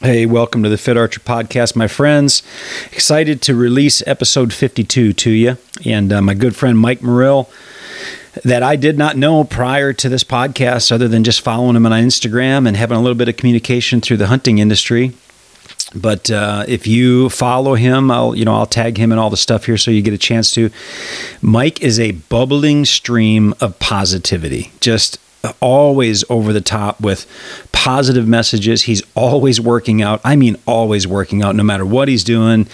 Hey, welcome to the Fit Archer podcast, my friends. Excited to release episode 52 to you. And uh, my good friend Mike Merrill, that I did not know prior to this podcast, other than just following him on Instagram and having a little bit of communication through the hunting industry. But uh, if you follow him, I'll you know I'll tag him and all the stuff here so you get a chance to. Mike is a bubbling stream of positivity. Just always over the top with positive messages. He's always working out. I mean, always working out, no matter what he's doing.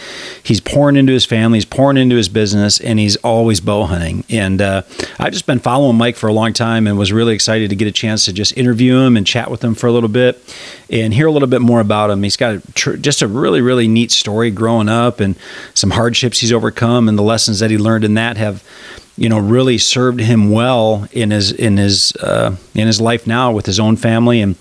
He's pouring into his family, he's pouring into his business, and he's always bow hunting. And uh, I've just been following Mike for a long time and was really excited to get a chance to just interview him and chat with him for a little bit and hear a little bit more about him. He's got a tr- just a really, really neat story growing up and some hardships he's overcome and the lessons that he learned in that have you know really served him well in his in his uh, in his life now with his own family and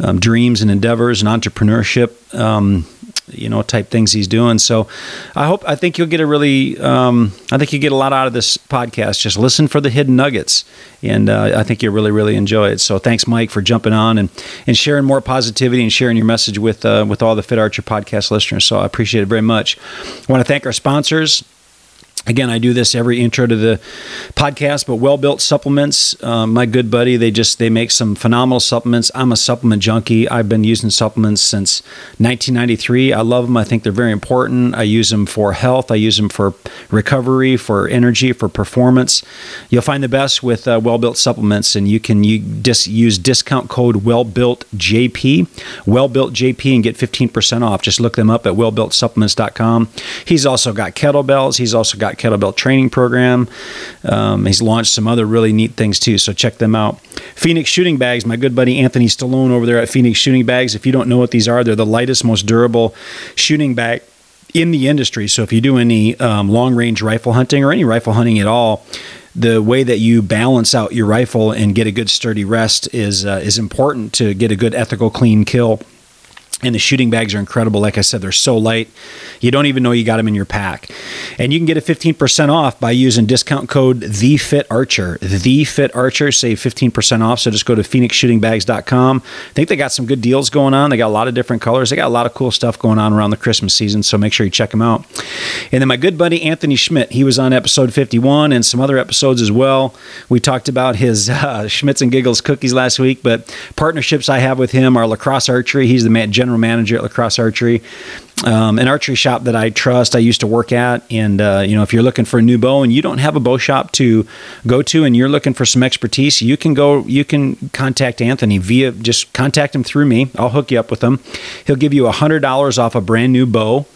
um, dreams and endeavors and entrepreneurship um, you know type things he's doing. So i hope i think you'll get a really um, i think you get a lot out of this podcast. Just listen for the hidden nuggets and uh, i think you'll really really enjoy it. So thanks mike for jumping on and and sharing more positivity and sharing your message with uh, with all the fit archer podcast listeners. So i appreciate it very much. I want to thank our sponsors Again, I do this every intro to the podcast, but well built supplements. Um, my good buddy, they just they make some phenomenal supplements. I'm a supplement junkie. I've been using supplements since 1993. I love them. I think they're very important. I use them for health. I use them for recovery, for energy, for performance. You'll find the best with uh, well built supplements, and you can you dis- use discount code Well Built JP, Well Built JP, and get 15% off. Just look them up at WellBuiltSupplements.com. He's also got kettlebells. He's also got kettlebell training program. Um, he's launched some other really neat things too, so check them out. Phoenix Shooting Bags, my good buddy Anthony Stallone over there at Phoenix Shooting Bags. If you don't know what these are, they're the lightest, most durable shooting bag in the industry. So if you do any um, long range rifle hunting or any rifle hunting at all, the way that you balance out your rifle and get a good sturdy rest is uh, is important to get a good ethical clean kill and the shooting bags are incredible. Like I said, they're so light, you don't even know you got them in your pack. And you can get a 15% off by using discount code TheFitArcher. TheFitArcher, save 15% off. So just go to phoenixshootingbags.com. I think they got some good deals going on. They got a lot of different colors. They got a lot of cool stuff going on around the Christmas season. So make sure you check them out. And then my good buddy Anthony Schmidt, he was on episode 51 and some other episodes as well. We talked about his uh, Schmitz and Giggles cookies last week, but partnerships I have with him are La Crosse Archery. He's the man, general manager at La Crosse Archery, um, an archery shop that I trust. I used to work at, and uh, you know, if you're looking for a new bow and you don't have a bow shop to go to, and you're looking for some expertise, you can go. You can contact Anthony via just contact him through me. I'll hook you up with him. He'll give you a hundred dollars off a brand new bow,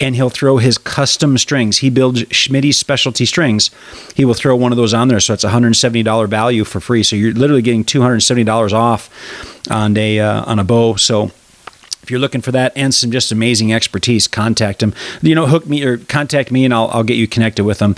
and he'll throw his custom strings. He builds Schmidt's specialty strings. He will throw one of those on there, so it's a hundred and seventy dollar value for free. So you're literally getting two hundred and seventy dollars off on a uh, on a bow. So you're looking for that and some just amazing expertise, contact him. You know, hook me or contact me and I'll, I'll get you connected with him.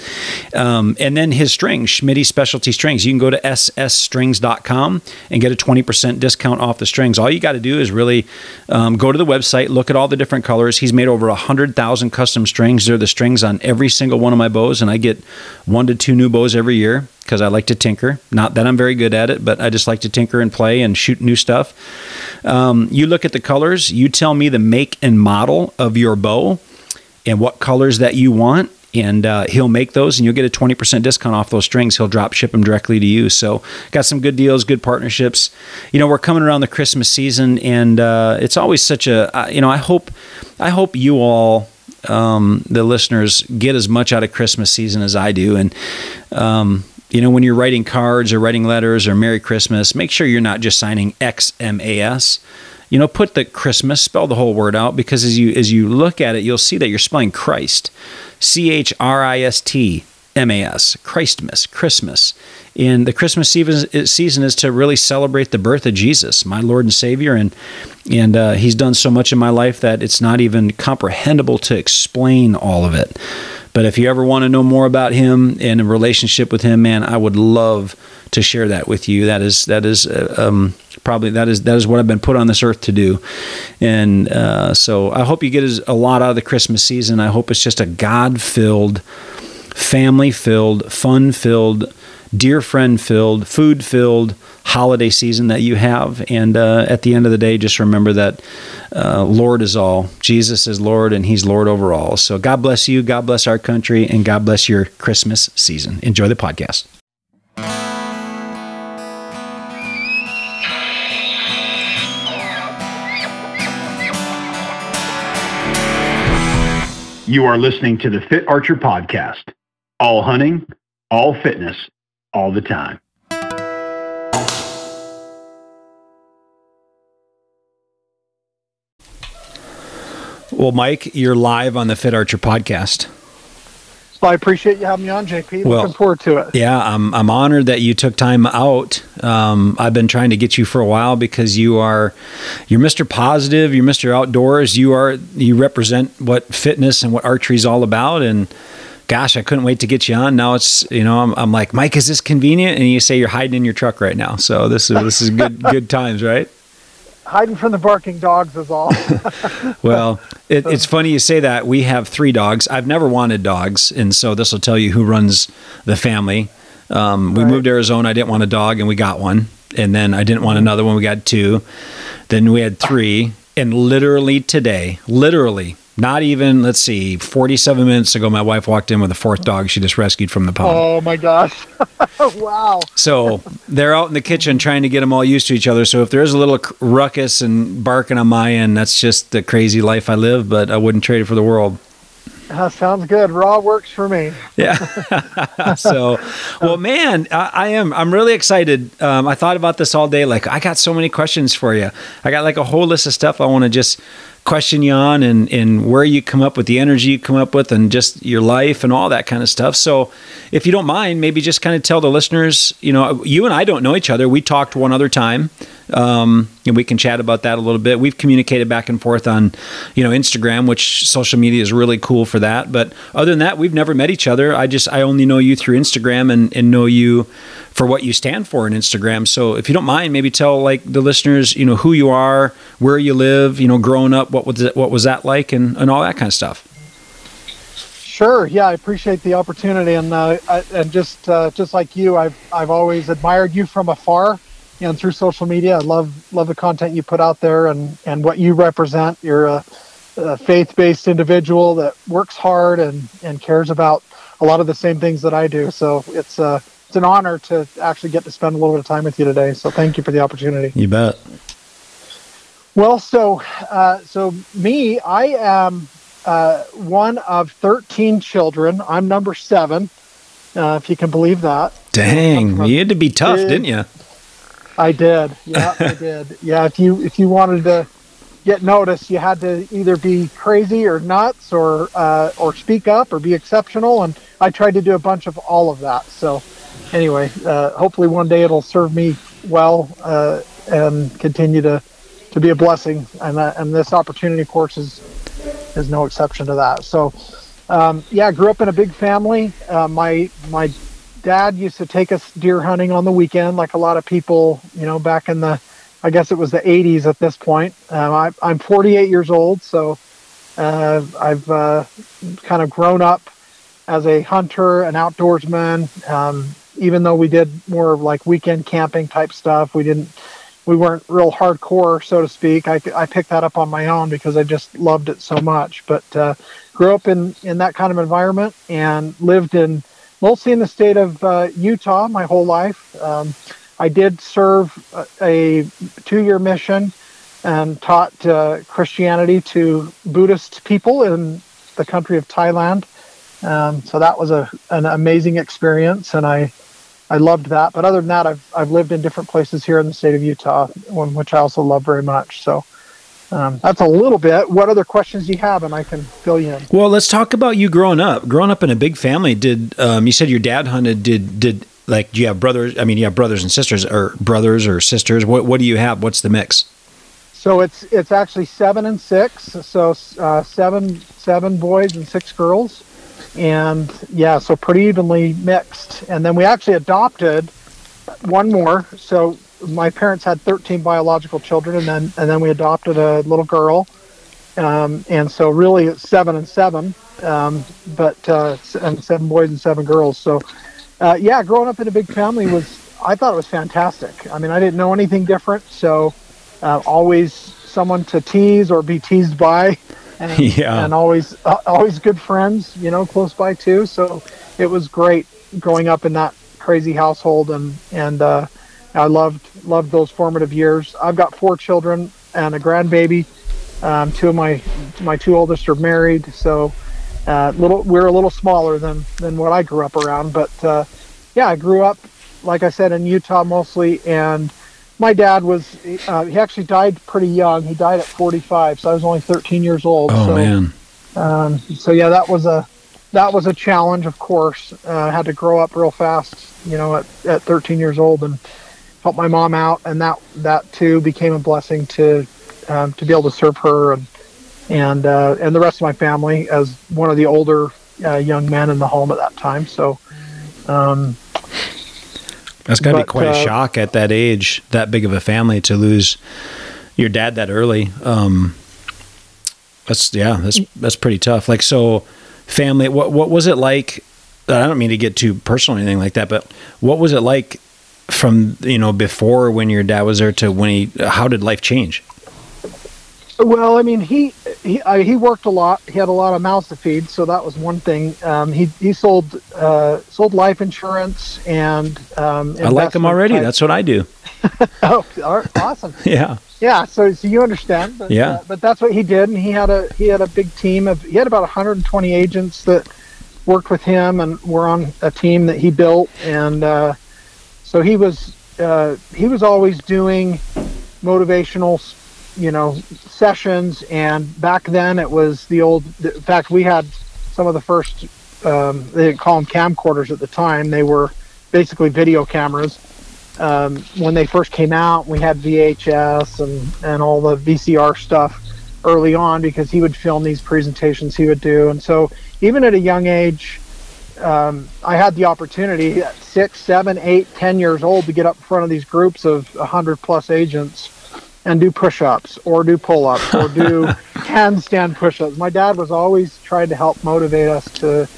Um, and then his strings, Schmidt Specialty Strings. You can go to ssstrings.com and get a 20% discount off the strings. All you got to do is really um, go to the website, look at all the different colors. He's made over 100,000 custom strings. They're the strings on every single one of my bows, and I get one to two new bows every year because I like to tinker. Not that I'm very good at it, but I just like to tinker and play and shoot new stuff. Um, you look at the colors, you tell me the make and model of your bow and what colors that you want. And uh, he'll make those, and you'll get a 20% discount off those strings. He'll drop ship them directly to you. So, got some good deals, good partnerships. You know, we're coming around the Christmas season, and uh, it's always such a, you know, I hope, I hope you all um, the listeners get as much out of Christmas season as I do. And um, you know, when you're writing cards or writing letters or Merry Christmas, make sure you're not just signing XMAS. You know, put the Christmas, spell the whole word out because as you as you look at it, you'll see that you're spelling Christ. C H R I S T M A S, Christmas, Christmas. And the Christmas season is to really celebrate the birth of Jesus, my Lord and Savior, and and uh, He's done so much in my life that it's not even comprehensible to explain all of it. But if you ever want to know more about him and a relationship with him, man, I would love to share that with you. That is that is uh, um, probably that is that is what I've been put on this earth to do. And uh, so I hope you get a lot out of the Christmas season. I hope it's just a God filled, family filled, fun filled, dear friend filled, food filled holiday season that you have. And uh, at the end of the day, just remember that uh, Lord is all. Jesus is Lord, and He's Lord over all. So God bless you. God bless our country, and God bless your Christmas season. Enjoy the podcast. You are listening to the Fit Archer Podcast. All hunting, all fitness, all the time. Well, Mike, you're live on the Fit Archer Podcast. Well, I appreciate you having me on, JP. Well, Looking forward to it. Yeah, I'm I'm honored that you took time out. Um, I've been trying to get you for a while because you are you're Mr. Positive, you're Mr. Outdoors. You are you represent what fitness and what archery is all about. And gosh, I couldn't wait to get you on. Now it's you know I'm, I'm like Mike, is this convenient? And you say you're hiding in your truck right now. So this is this is good good times, right? Hiding from the barking dogs is all. well, it, it's funny you say that. We have three dogs. I've never wanted dogs, and so this will tell you who runs the family. Um, we Right. moved to Arizona. I didn't want a dog, and we got one. And then I didn't want another one. We got two. Then we had three. And literally today, literally, not even let's see, forty-seven minutes ago, my wife walked in with a fourth dog she just rescued from the pond. oh my gosh! wow. So they're out in the kitchen trying to get them all used to each other. So if there is a little ruckus and barking on my end, that's just the crazy life I live. But I wouldn't trade it for the world. That sounds good. Raw works for me. Yeah. so, well, man, I, I am. I'm really excited. Um, I thought about this all day. Like, I got so many questions for you. I got like a whole list of stuff I want to just question you on, and and where you come up with the energy you come up with, and just your life and all that kind of stuff. So, if you don't mind, maybe just kind of tell the listeners. You know, you and I don't know each other. We talked one other time. Um, and we can chat about that a little bit. We've communicated back and forth on, you know, Instagram, which social media is really cool for that. But other than that, we've never met each other. I just I only know you through Instagram and, and know you for what you stand for in Instagram. So if you don't mind, maybe tell like the listeners, you know, who you are, where you live, you know, growing up, what was it, what was that like, and, and all that kind of stuff. Sure. Yeah, I appreciate the opportunity, and uh, I, and just uh, just like you, I've I've always admired you from afar, and through social media. I love love the content you put out there, and and what you represent. You're a, a faith-based individual that works hard and and cares about a lot of the same things that I do. So it's uh it's an honor to actually get to spend a little bit of time with you today. So thank you for the opportunity. You bet. Well, so uh, so me, I am uh, one of thirteen children. I'm number seven, uh, if you can believe that. Dang, you had to be tough, Big- didn't you? I did. Yeah, I did. Yeah, if you if you wanted to get noticed, you had to either be crazy or nuts, or uh, or speak up, or be exceptional. And I tried to do a bunch of all of that. So anyway, uh, hopefully one day it'll serve me well uh, and continue to to be a blessing. And uh, and this opportunity, of course, is is no exception to that. So um, yeah, I grew up in a big family. Uh, my my dad used to take us deer hunting on the weekend, like a lot of people, you know, back in the, I guess it was the 80s at this point. Um, I, I'm 48 years old, so uh, I've uh, kind of grown up as a hunter, an outdoorsman. Um, even though we did more of like weekend camping type stuff, we didn't, we weren't real hardcore, so to speak. I, I picked that up on my own because I just loved it so much. But uh, grew up in in that kind of environment and lived in mostly in the state of uh, Utah my whole life. Um, I did serve a, a two-year mission and taught uh, Christianity to Buddhist people in the country of Thailand. Um, so that was a an amazing experience, and I I loved that. But other than that, I've I've lived in different places here in the state of Utah, which I also love very much. So. Um, that's a little bit. What other questions do you have, and I can fill you in. Well, let's talk about you growing up. Growing up in a big family, did um, you said your dad hunted? Did did like do you have brothers? I mean, you have brothers and sisters, or brothers or sisters? What what do you have? What's the mix? So it's it's actually seven and six. So uh, seven seven boys and six girls, and yeah, so pretty evenly mixed. And then we actually adopted one more. So my parents had 13 biological children, and then and then we adopted a little girl. Um, and so really it's seven and seven, um, but uh, and seven boys and seven girls. So uh, yeah, growing up in a big family was I thought it was fantastic. I mean, I didn't know anything different, so uh, always someone to tease or be teased by, and, Yeah. and always uh, always good friends, you know, close by too. So it was great growing up in that crazy household, and and uh, I loved loved those formative years. I've got four children and a grandbaby. Um, two of my my two oldest are married, so uh, little we're a little smaller than than what I grew up around. But uh, yeah, I grew up, like I said, in Utah mostly, and my dad was uh, he actually died pretty young. He died at 45, so I was only 13 years old. Oh so, man. Um, so yeah, that was a that was a challenge. Of course, uh, I had to grow up real fast. You know, at, at 13 years old, and help my mom out, and that that too became a blessing to um, to be able to serve her and and uh, and the rest of my family as one of the older uh, young men in the home at that time. So. Um, That's got to be quite a uh, shock at that age, that big of a family to lose your dad that early. Um, that's yeah, that's that's pretty tough. Like so, family. What what was it like? I don't mean to get too personal or anything like that, but what was it like from you know before when your dad was there to when he? How did life change? Well, I mean, he he uh, he worked a lot. He had a lot of mouths to feed, so that was one thing. Um, he he sold uh, sold life insurance and um, I like him already. type- That's what I do. oh, awesome. Yeah. Yeah, so so you understand. But, Yeah. uh, but that's what he did, and he had a he had a big team of he had about 120 agents that worked with him and were on a team that he built, and uh, so he was uh, he was always doing motivational, you know, sessions. And back then it was the old. In fact, we had some of the first. Um, they didn't call them camcorders at the time. They were basically video cameras um, when they first came out, we had VHS and, and all the VCR stuff early on because he would film these presentations he would do. And so, even at a young age, um, I had the opportunity at six, seven, eight, ten years old to get up in front of these groups of 100 plus agents and do push ups or do pull ups or do handstand push ups. My dad was always trying to help motivate us to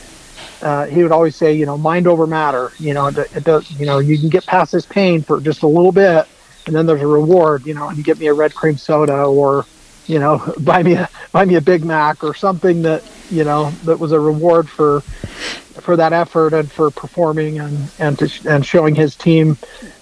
uh, he would always say, you know, mind over matter. You know, it does. You know, you can get past this pain for just a little bit, and then there's a reward. You know, and you get me a red cream soda, or you know, buy me a buy me a Big Mac, or something that you know that was a reward for for that effort and for performing and and to, and showing his team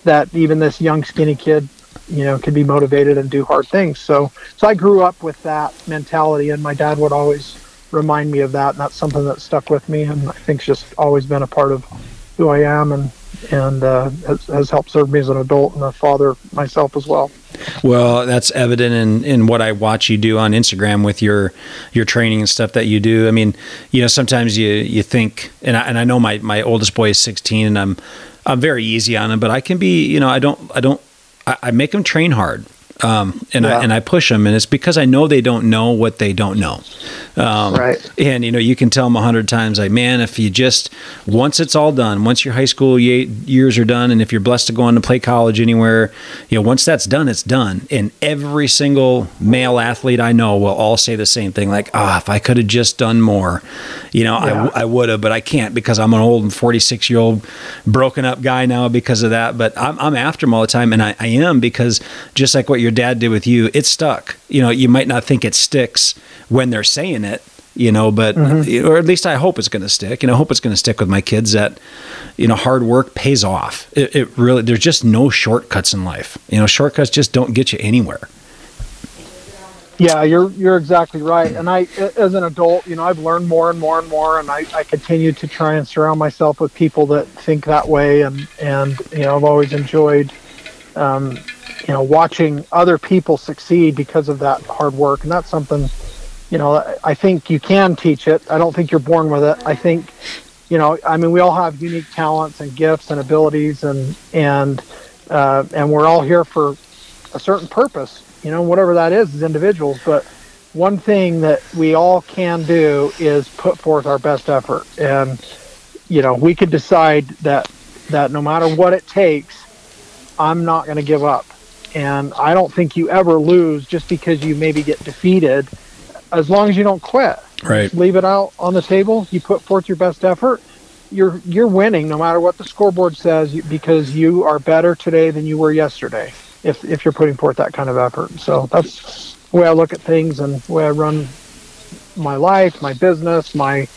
that even this young skinny kid you know can be motivated and do hard things. So so i grew up with that mentality and my dad would always remind me of that and that's something that stuck with me and i think it's just always been a part of who i am and and uh, has, has helped serve me as an adult and a father myself as well Well, that's evident in, in what I watch you do on Instagram with your your training and stuff that you do. I mean, you know, sometimes you you think, and I, and I know my, my oldest boy is 16, and I'm I'm very easy on him, but I can be, you know, I don't I don't I, I make him train hard. Um, and Yeah. I and I push them, and it's because I know they don't know what they don't know. Um, Right. And you know, you can tell them a hundred times, like, man, if you just once it's all done, once your high school ye- years are done, and if you're blessed to go on to play college anywhere, you know, once that's done, it's done. And every single male athlete I know will all say the same thing, like, ah, if I could have just done more, you know, Yeah. I, I would have, but I can't because I'm an old 46 year old broken up guy now because of that. But I'm, I'm after them all the time, and I, I am because just like what your dad did with you, it stuck. You know, you might not think it sticks when they're saying it, you know, but or at least I hope it's going to stick. And I hope it's going to stick with my kids that, you know, hard work pays off. It, it really, there's just no shortcuts in life. You know, shortcuts just don't get you anywhere. Yeah, you're you're exactly right. And I, as an adult, you know, I've learned more and more and more, and I, I continue to try and surround myself with people that think that way. And and you know, I've always enjoyed, um, you know, watching other people succeed because of that hard work. And that's something, you know, I- think you can teach it. I don't think you're born with it. I think, you know, I mean, we all have unique talents and gifts and abilities, and and uh, and we're all here for a certain purpose, you know, whatever that is as individuals. But one thing that we all can do is put forth our best effort. And, you know, we could decide that, that no matter what it takes, I'm not going to give up. And I don't think you ever lose just because you maybe get defeated, as long as you don't quit. Right. Just leave it out on the table. You put forth your best effort, you're you're winning no matter what the scoreboard says because you are better today than you were yesterday. If if you're putting forth that kind of effort, so that's the way I look at things and the way I run my life, my business, my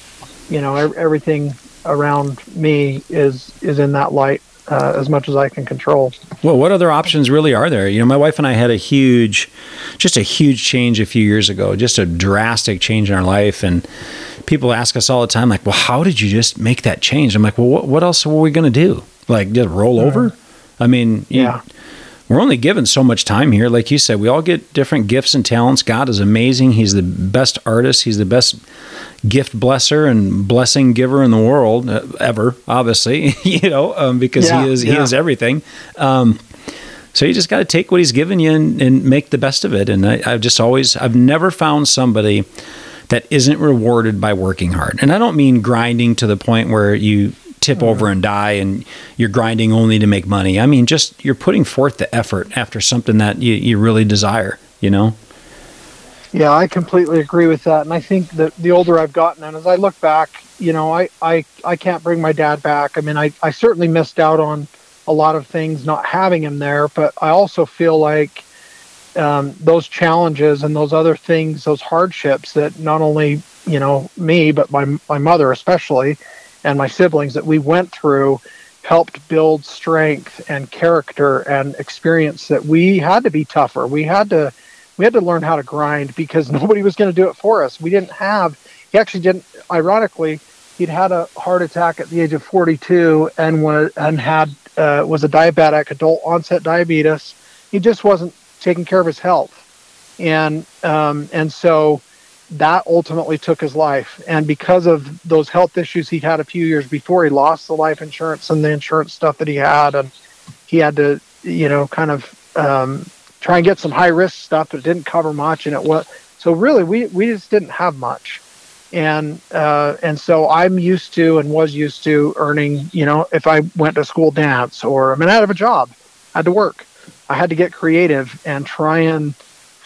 you know everything around me is is in that light uh, as much as I can control. Well, what other options really are there? You know, my wife and I had a huge, just a huge change a few years ago, just a drastic change in our life. And people ask us all the time, like, well, how did you just make that change? I'm like, well, what, what else were we going to do? Like, just roll over? I mean, yeah. You, we're only given so much time here. Like you said, we all get different gifts and talents. God is amazing. He's the best artist. He's the best gift blesser and blessing giver in the world uh, ever, obviously, you know, um, because yeah, he is, yeah. he is everything. Um, so you just got to take what he's given you and, and, make the best of it. And I, I've just always, I've never found somebody that isn't rewarded by working hard. And I don't mean grinding to the point where you tip mm-hmm. over and die and you're grinding only to make money. I mean, just you're putting forth the effort after something that you, you really desire, you know? Yeah, I completely agree with that. And I think that the older I've gotten and as I look back, you know, I, I, I can't bring my dad back. I mean, I, I certainly missed out on a lot of things not having him there, but I also feel like um, those challenges and those other things, those hardships that not only, you know, me, but my, my mother especially, and my siblings that we went through helped build strength and character and experience that we had to be tougher. We had to we had to learn how to grind because nobody was going to do it for us. We didn't have he actually didn't ironically he'd had a heart attack at the age of 42 and was and had uh, was a diabetic adult onset diabetes. He just wasn't taking care of his health. And um, and so that ultimately took his life. And because of those health issues he'd had a few years before, he lost the life insurance and the insurance stuff that he had. And he had to, you know, kind of um, try and get some high risk stuff that didn't cover much. And it was, so really, we, we just didn't have much. And, uh, and so I'm used to and was used to earning, you know, if I went to school dance or I mean, I had a job, I had to work. I had to get creative and try and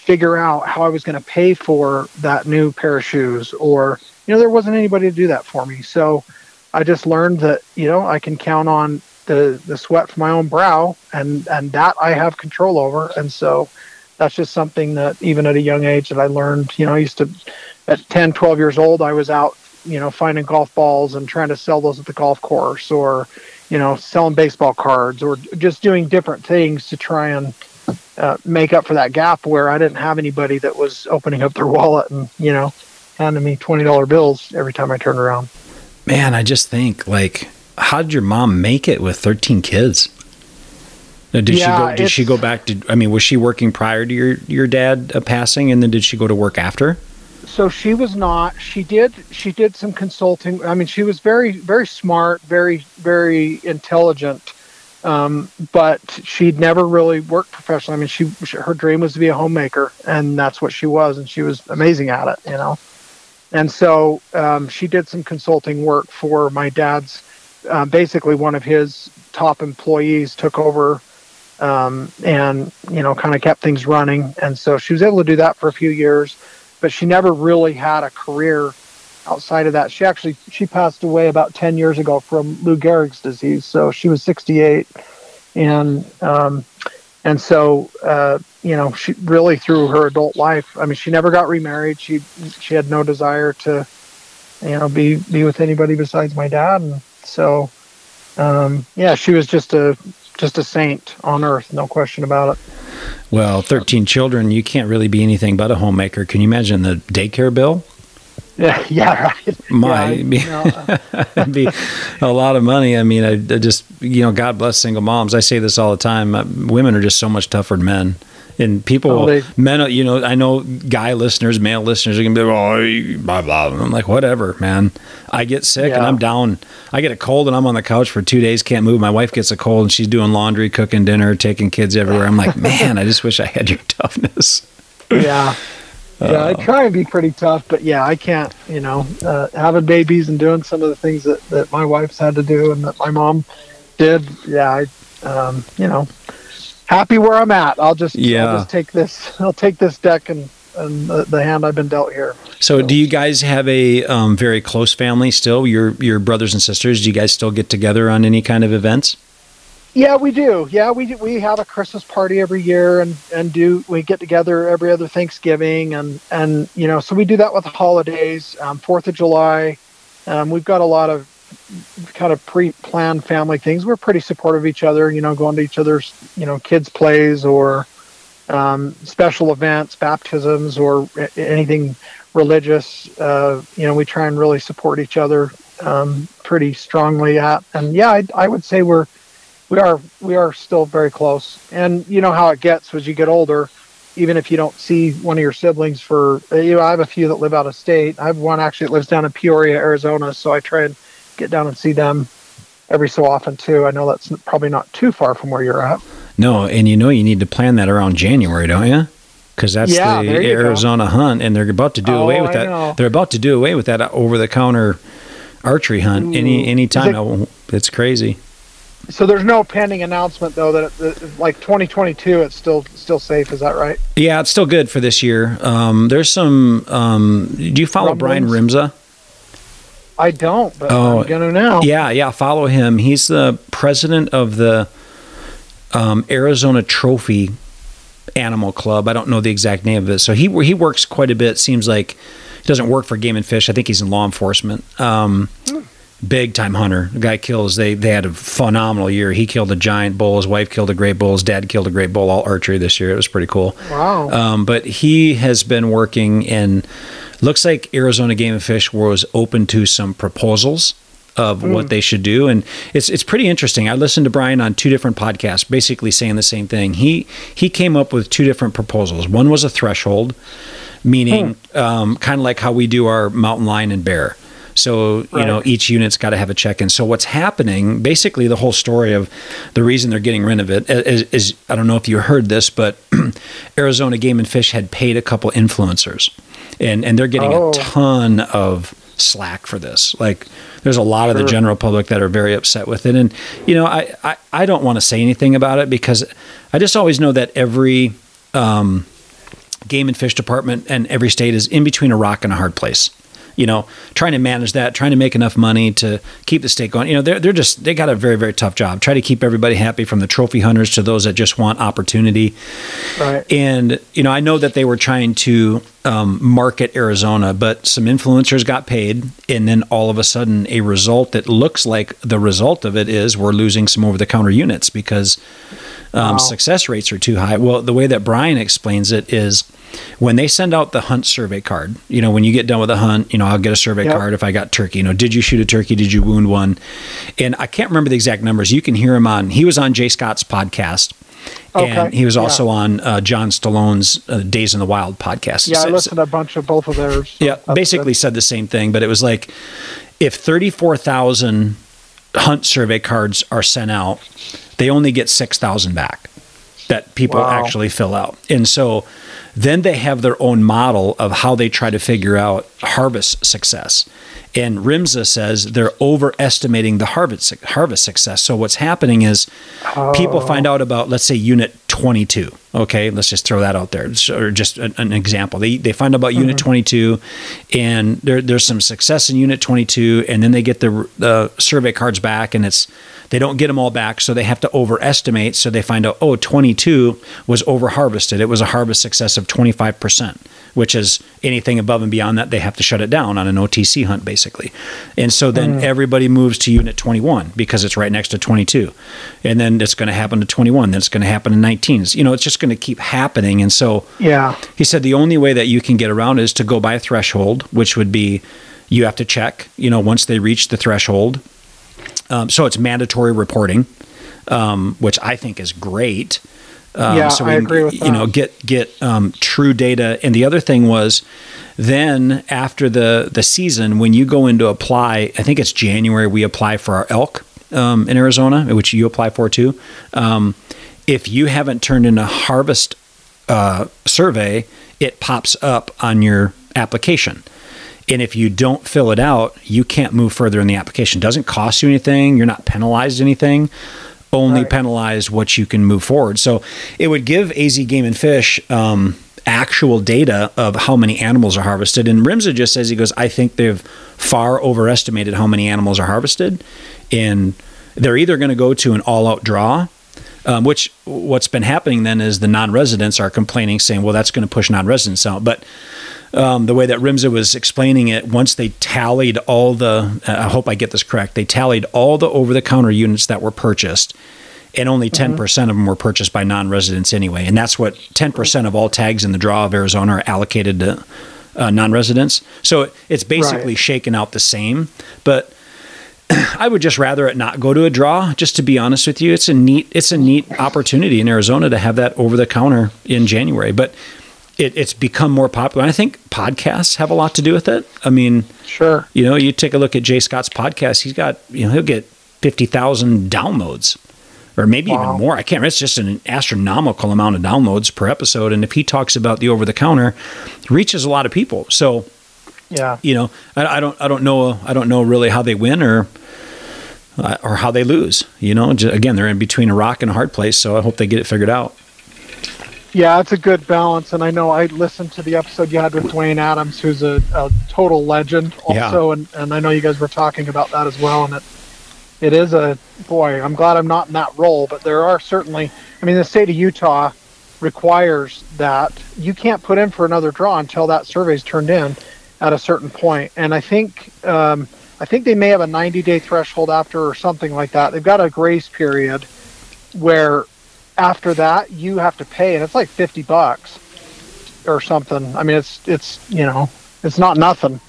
figure out how I was going to pay for that new pair of shoes or you know there wasn't anybody to do that for me. So I just learned that you know I can count on the the sweat from my own brow and and that I have control over. And so that's just something that even at a young age that I learned you know I used to at 10 12 years old I was out you know finding golf balls and trying to sell those at the golf course or you know selling baseball cards or just doing different things to try and uh, make up for that gap where I didn't have anybody that was opening up their wallet and you know handing me twenty dollar bills every time I turned around. Man, I just think like, how did your mom make it with thirteen kids? Now, did yeah, she go? Did she go back to? I mean, was she working prior to your your dad uh, passing, and then did she go to work after? So she was not. She did. She did some consulting. I mean, she was very very smart, very very intelligent um, but she'd never really worked professionally. I mean, she her dream was to be a homemaker, and that's what she was, and she was amazing at it, you know. And so um, she did some consulting work for my dad's. Uh, basically, one of his top employees took over um, and you know kind of kept things running, and so she was able to do that for a few years, but she never really had a career outside of that, she actually she passed away about ten years ago from Lou Gehrig's disease. So she was 68, and um, and so uh, you know she really through her adult life. I mean, she never got remarried. She she had no desire to you know be be with anybody besides my dad, and so um, yeah, she was just a just a saint on earth, no question about it. Well, 13 children, you can't really be anything but a homemaker. Can you imagine the daycare bill? Yeah, yeah, right. My, yeah, it'd be a lot of money. I mean, I, I, just, you know, God bless single moms. I say this all the time. Uh, women are just so much tougher than men. And people, oh, they, men, you know, I know guy listeners, male listeners are going to be like, oh, blah, blah. I'm like, whatever, man. I get sick yeah. and I'm down. I get a cold and I'm on the couch for two days, can't move. My wife gets a cold and she's doing laundry, cooking dinner, taking kids everywhere. I'm like, man, I just wish I had your toughness. Yeah. Yeah, I uh, try and be pretty tough, but yeah, I can't. You know, uh, having babies and doing some of the things that, that my wife's had to do and that my mom did. Yeah, I, um, you know, happy where I'm at. I'll just, yeah. I'll just take this. I'll take this deck and and the, the hand I've been dealt here. So, do you guys have a um, very close family still? Your your brothers and sisters? Do you guys still get together on any kind of events? Yeah, we do. Yeah, we we have a Christmas party every year, and and do we get together every other Thanksgiving, and and you know, so we do that with the holidays. Um, Fourth of July, um, we've got a lot of kind of pre-planned family things. We're pretty supportive of each other. You know, going to each other's you know kids' plays or um, special events, baptisms, or anything religious. Uh, you know, we try and really support each other um, pretty strongly at. And yeah, I, I, would say we're we are we are still very close. And you know how it gets as you get older. Even if you don't see one of your siblings for, you know, I have a few that live out of state. I have one actually that lives down in Peoria, Arizona, so I try and get down and see them every so often too. I know that's probably not too far from where you're at. No, and you know you need to plan that around January, don't you? Because that's yeah, the Arizona go. hunt, and they're about to do oh, away with that. They're about to do away with that over the counter archery hunt Ooh. any mm. any time. It, it's crazy. So there's no pending announcement though that, that, like 2022 it's still still safe. Is that right? Yeah, it's still good for this year. Um, there's some. Um, do you follow Brian Rimza? I don't, but oh, I'm gonna now. Yeah, yeah, follow him. He's the president of the um, Arizona Trophy Animal Club. I don't know the exact name of it. So he he works quite a bit. Seems like he doesn't work for Game and Fish. I think he's in law enforcement. Um, Big time hunter. The guy kills. They they had a phenomenal year. He killed a giant bull. His wife killed a great bull. His dad killed a great bull. All archery this year. It was pretty cool. Wow. Um, but he has been working in. Looks like Arizona Game and Fish was open to some proposals of mm. what they should do. And it's it's pretty interesting. I listened to Brian on two different podcasts, basically saying the same thing. He he came up with two different proposals. One was a threshold, meaning mm. um, kind of like how we do our mountain lion and bear. So, right. you know, each unit's got to have a check in. So, what's happening, basically, the whole story of the reason they're getting rid of it is, is I don't know if you heard this, but Arizona Game and Fish had paid a couple influencers, and, and they're getting oh. a ton of slack for this. Like, there's a lot sure. of the general public that are very upset with it. And, you know, I, I, I don't want to say anything about it because I just always know that every um, game and fish department and every state is in between a rock and a hard place you know, trying to manage that, trying to make enough money to keep the state going. You know, they're they're just they got a very very tough job. Try to keep everybody happy from the trophy hunters to those that just want opportunity. Right. And you know, I know that they were trying to um, market Arizona, but some influencers got paid, and then all of a sudden, a result that looks like the result of it is we're losing some over the counter units because um, wow. success rates are too high. Well, the way that Brian explains it is when they send out the hunt survey card, you know, when you get done with a hunt, you know, I'll get a survey yep. card if I got turkey. You know, did you shoot a turkey? Did you wound one? And I can't remember the exact numbers. You can hear him on. He was on Jay Scott's podcast. Okay. And he was also yeah. on uh, John Stallone's uh, Days in the Wild podcast. Yeah, I listened to a bunch of both of theirs. Yeah, basically good. said the same thing, but it was like if 34,000 hunt survey cards are sent out, they only get 6,000 back that people wow. actually fill out. And so then they have their own model of how they try to figure out harvest success. And Rimza says they're overestimating the harvest harvest success. So what's happening is oh. people find out about, let's say, unit 22. Okay, let's just throw that out there, or just an, an example. They, they find out about mm-hmm. unit 22, and there, there's some success in unit 22, and then they get the the survey cards back, and it's they don't get them all back, so they have to overestimate. So they find out, oh, 22 was over harvested. It was a harvest success of 25%, which is anything above and beyond that, they have to shut it down on an OTC hunt, basically. And so then mm. everybody moves to unit 21 because it's right next to 22. And then it's going to happen to 21. Then it's going to happen to 19. You know, it's just going to keep happening. And so yeah, he said the only way that you can get around is to go by a threshold, which would be you have to check, you know, once they reach the threshold, um, so it's mandatory reporting, um, which I think is great. Um, yeah, so we I agree with that. You know, get get um, true data. And the other thing was, then after the the season, when you go in to apply, I think it's January. We apply for our elk um, in Arizona, which you apply for too. Um, if you haven't turned in a harvest uh, survey, it pops up on your application. And if you don't fill it out, you can't move further in the application. It doesn't cost you anything. You're not penalized anything. Only right. penalized what you can move forward. So it would give AZ Game and Fish um, actual data of how many animals are harvested. And Rimza just says he goes, I think they've far overestimated how many animals are harvested, and they're either going to go to an all-out draw. Um, which what's been happening then is the non-residents are complaining, saying, "Well, that's going to push non-residents out." But um, the way that Rimza was explaining it, once they tallied all the, uh, I hope I get this correct, they tallied all the over-the-counter units that were purchased, and only 10% of them were purchased by non-residents anyway. And that's what 10% of all tags in the draw of Arizona are allocated to uh, non-residents. So it's basically Right. shaken out the same, but. I would just rather it not go to a draw. Just to be honest with you, it's a neat it's a neat opportunity in Arizona to have that over the counter in January. But it, it's become more popular. And I think podcasts have a lot to do with it. I mean, Sure. you know, you take a look at Jay Scott's podcast. He's got you know he'll get fifty thousand downloads, or maybe Wow. even more. I can't. remember. It's just an astronomical amount of downloads per episode. And if he talks about the over the counter, reaches a lot of people. So Yeah. you know, I, I don't, I don't know, I don't know really how they win or, uh, or how they lose. You know, J- again, they're in between a rock and a hard place. So I hope they get it figured out. Yeah, it's a good balance, and I know I listened to the episode you had with Dwayne Adams, who's a, a total legend, Yeah. also, and, and I know you guys were talking about that as well. And it it is a boy. I'm glad I'm not in that role, but there are certainly. I mean, the state of Utah requires that you can't put in for another draw until that survey's turned in at a certain point. point, and I think. Um, I think they may have a 90 day threshold after or something like that. They've got a grace period where after that you have to pay and it's like 50 bucks or something i mean it's it's you know it's not nothing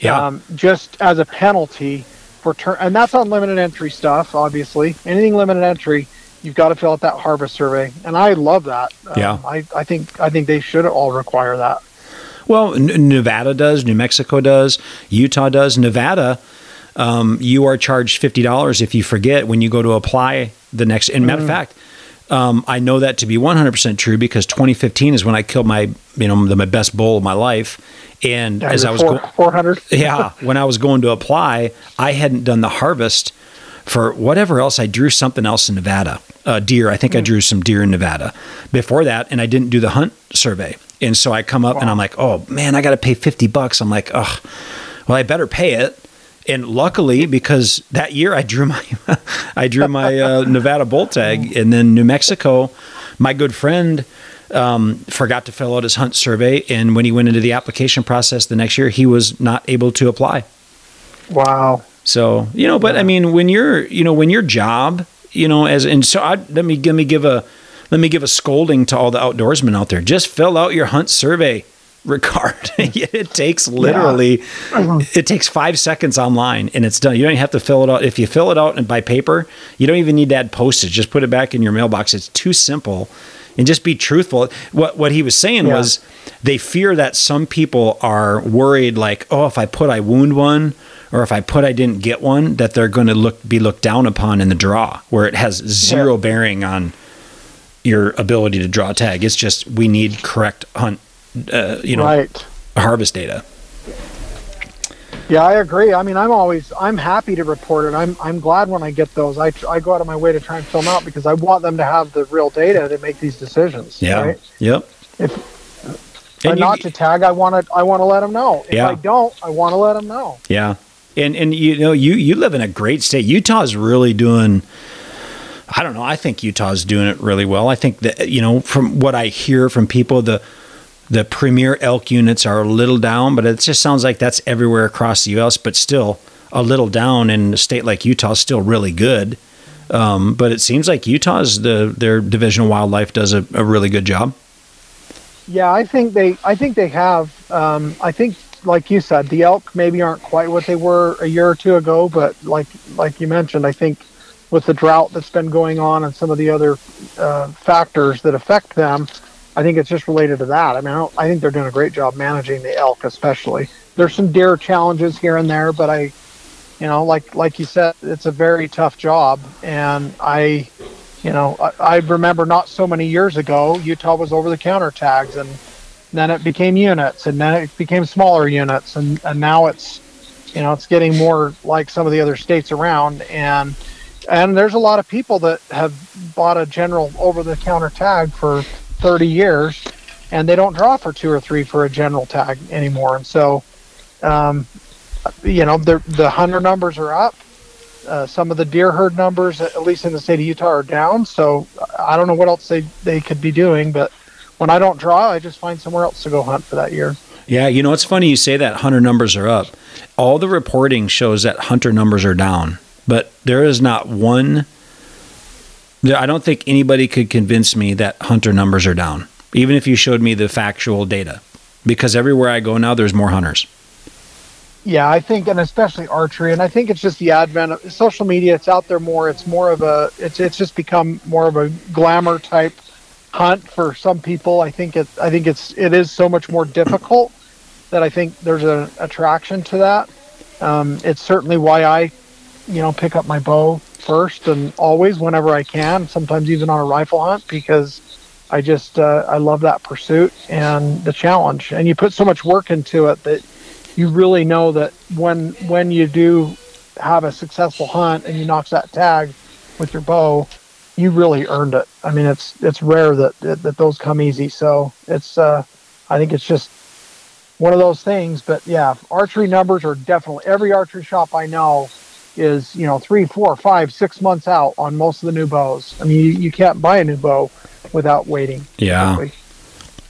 Yeah. um, just as a penalty for turn and that's unlimited entry stuff obviously anything limited entry you've got to fill out that harvest survey and i love that Um, Yeah. I, I think i think they should all require that Well, N- Nevada does, New Mexico does, Utah does. Nevada, um, you are charged fifty dollars if you forget when you go to apply the next. And matter of fact, um, I know that to be one hundred percent true because 2015 is when I killed my, you know, the, my best bull of my life. And as I was Four- going, 400 yeah, when I was going to apply, I hadn't done the harvest for whatever else. I drew something else in Nevada, uh, deer. I think I drew some deer in Nevada before that, and I didn't do the hunt survey. And so I come up and I'm like, oh man, I got to pay fifty bucks. I'm like, oh, well, I better pay it. And luckily, because that year I drew my I drew my uh, Nevada bull tag, and then New Mexico, my good friend um, forgot to fill out his hunt survey, and when he went into the application process the next year, he was not able to apply. wow So you know, but I mean, when you're you know when your job you know as and so I let me let me give a let me give a scolding to all the outdoorsmen out there. Just fill out your hunt survey. Regard it takes literally it takes five seconds online and it's done. You don't even have to fill it out. If you fill it out and by paper, you don't even need to add postage. Just put it back in your mailbox. It's too simple, and just be truthful. What what he was saying Yeah. was they fear that some people are worried, like, oh, if I put I wound one, or if I put I didn't get one, that they're going to look be looked down upon in the draw, where it has zero Yeah. bearing on your ability to draw a tag. It's just we need correct hunt, uh, you know, right harvest data. Yeah, I agree. I mean, I'm always I'm happy to report it. I'm I'm glad when I get those. I I go out of my way to try and fill them out because I want them to have the real data to make these decisions. Yeah. Right? Yep. If And you- not to tag, I want to I want to let them know. If Yeah. I don't, I want to let them know. Yeah. And and you know you you live in a great state. Utah's really doing I don't know. I think Utah's doing it really well. I think that you know from what I hear from people the the premier elk units are a little down, but it just sounds like that's everywhere across the US, but still a little down in a state like Utah is still really good. Um, but it seems like Utah's the their division of wildlife does a, a really good job. Yeah, I think they I think they have. Um, I think like you said, the elk maybe aren't quite what they were a year or two ago, but like like you mentioned, I think with the drought that's been going on and some of the other uh, factors that affect them, I think it's just related to that. I mean, I, I think they're doing a great job managing the elk, especially. There's some deer challenges here and there, but I, you know, like like you said, it's a very tough job, and I, you know, I, I remember not so many years ago, Utah was over the counter tags, and then it became units, and then it became smaller units, and and now it's, you know, it's getting more like some of the other states around, and and there's a lot of people that have bought a general over the counter tag for 30 years and they don't draw for two or three for a general tag anymore. And so, um, you know, the the hunter numbers are up. Uh, some of the deer herd numbers, at least in the state of Utah, are down. So I don't know what else they, they could be doing, but when I don't draw, I just find somewhere else to go hunt for that year. Yeah, you know, it's funny you say that hunter numbers are up. All the reporting shows that hunter numbers are down, but there is not one. I don't think anybody could convince me that hunter numbers are down, even if you showed me the factual data, because everywhere I go now, there's more hunters. Yeah, I think, and especially archery, and I think it's just the advent of social media. It's out there more. It's more of a. It's it's just become more of a glamour type hunt for some people. I think it. I think it's it is so much more difficult that I think there's an attraction to that. Um, it's certainly why I, you know, pick up my bow first and always whenever I can. Sometimes even on a rifle hunt because I just uh, I love that pursuit and the challenge. And you put so much work into it that you really know that when when you do have a successful hunt and you knock that tag with your bow, you really earned it. I mean, it's it's rare that that, that those come easy. So it's uh, I think it's just one of those things. But yeah, archery numbers are definitely every archery shop I know is you know three, four, five, six months out on most of the new bows. I mean, you, you can't buy a new bow without waiting. Yeah.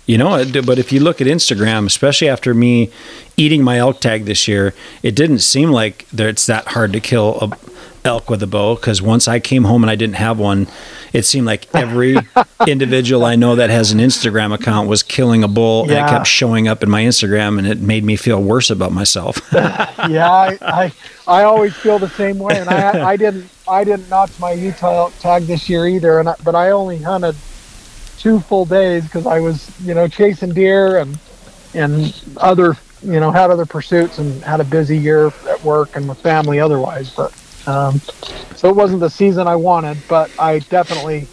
You know, but if you look at Instagram, especially after me eating my elk tag this year, it didn't seem like that it's that hard to kill a elk with a bow because once I came home and I didn't have one, it seemed like every individual I know that has an Instagram account was killing a bull yeah. and it kept showing up in my Instagram and it made me feel worse about myself. yeah, I, I, I always feel the same way, and I I didn't I didn't notch my Utah tag this year either, and I, but I only hunted two full days because I was, you know, chasing deer and and other, you know, had other pursuits and had a busy year at work and with family otherwise. But um, so it wasn't the season I wanted, but I definitely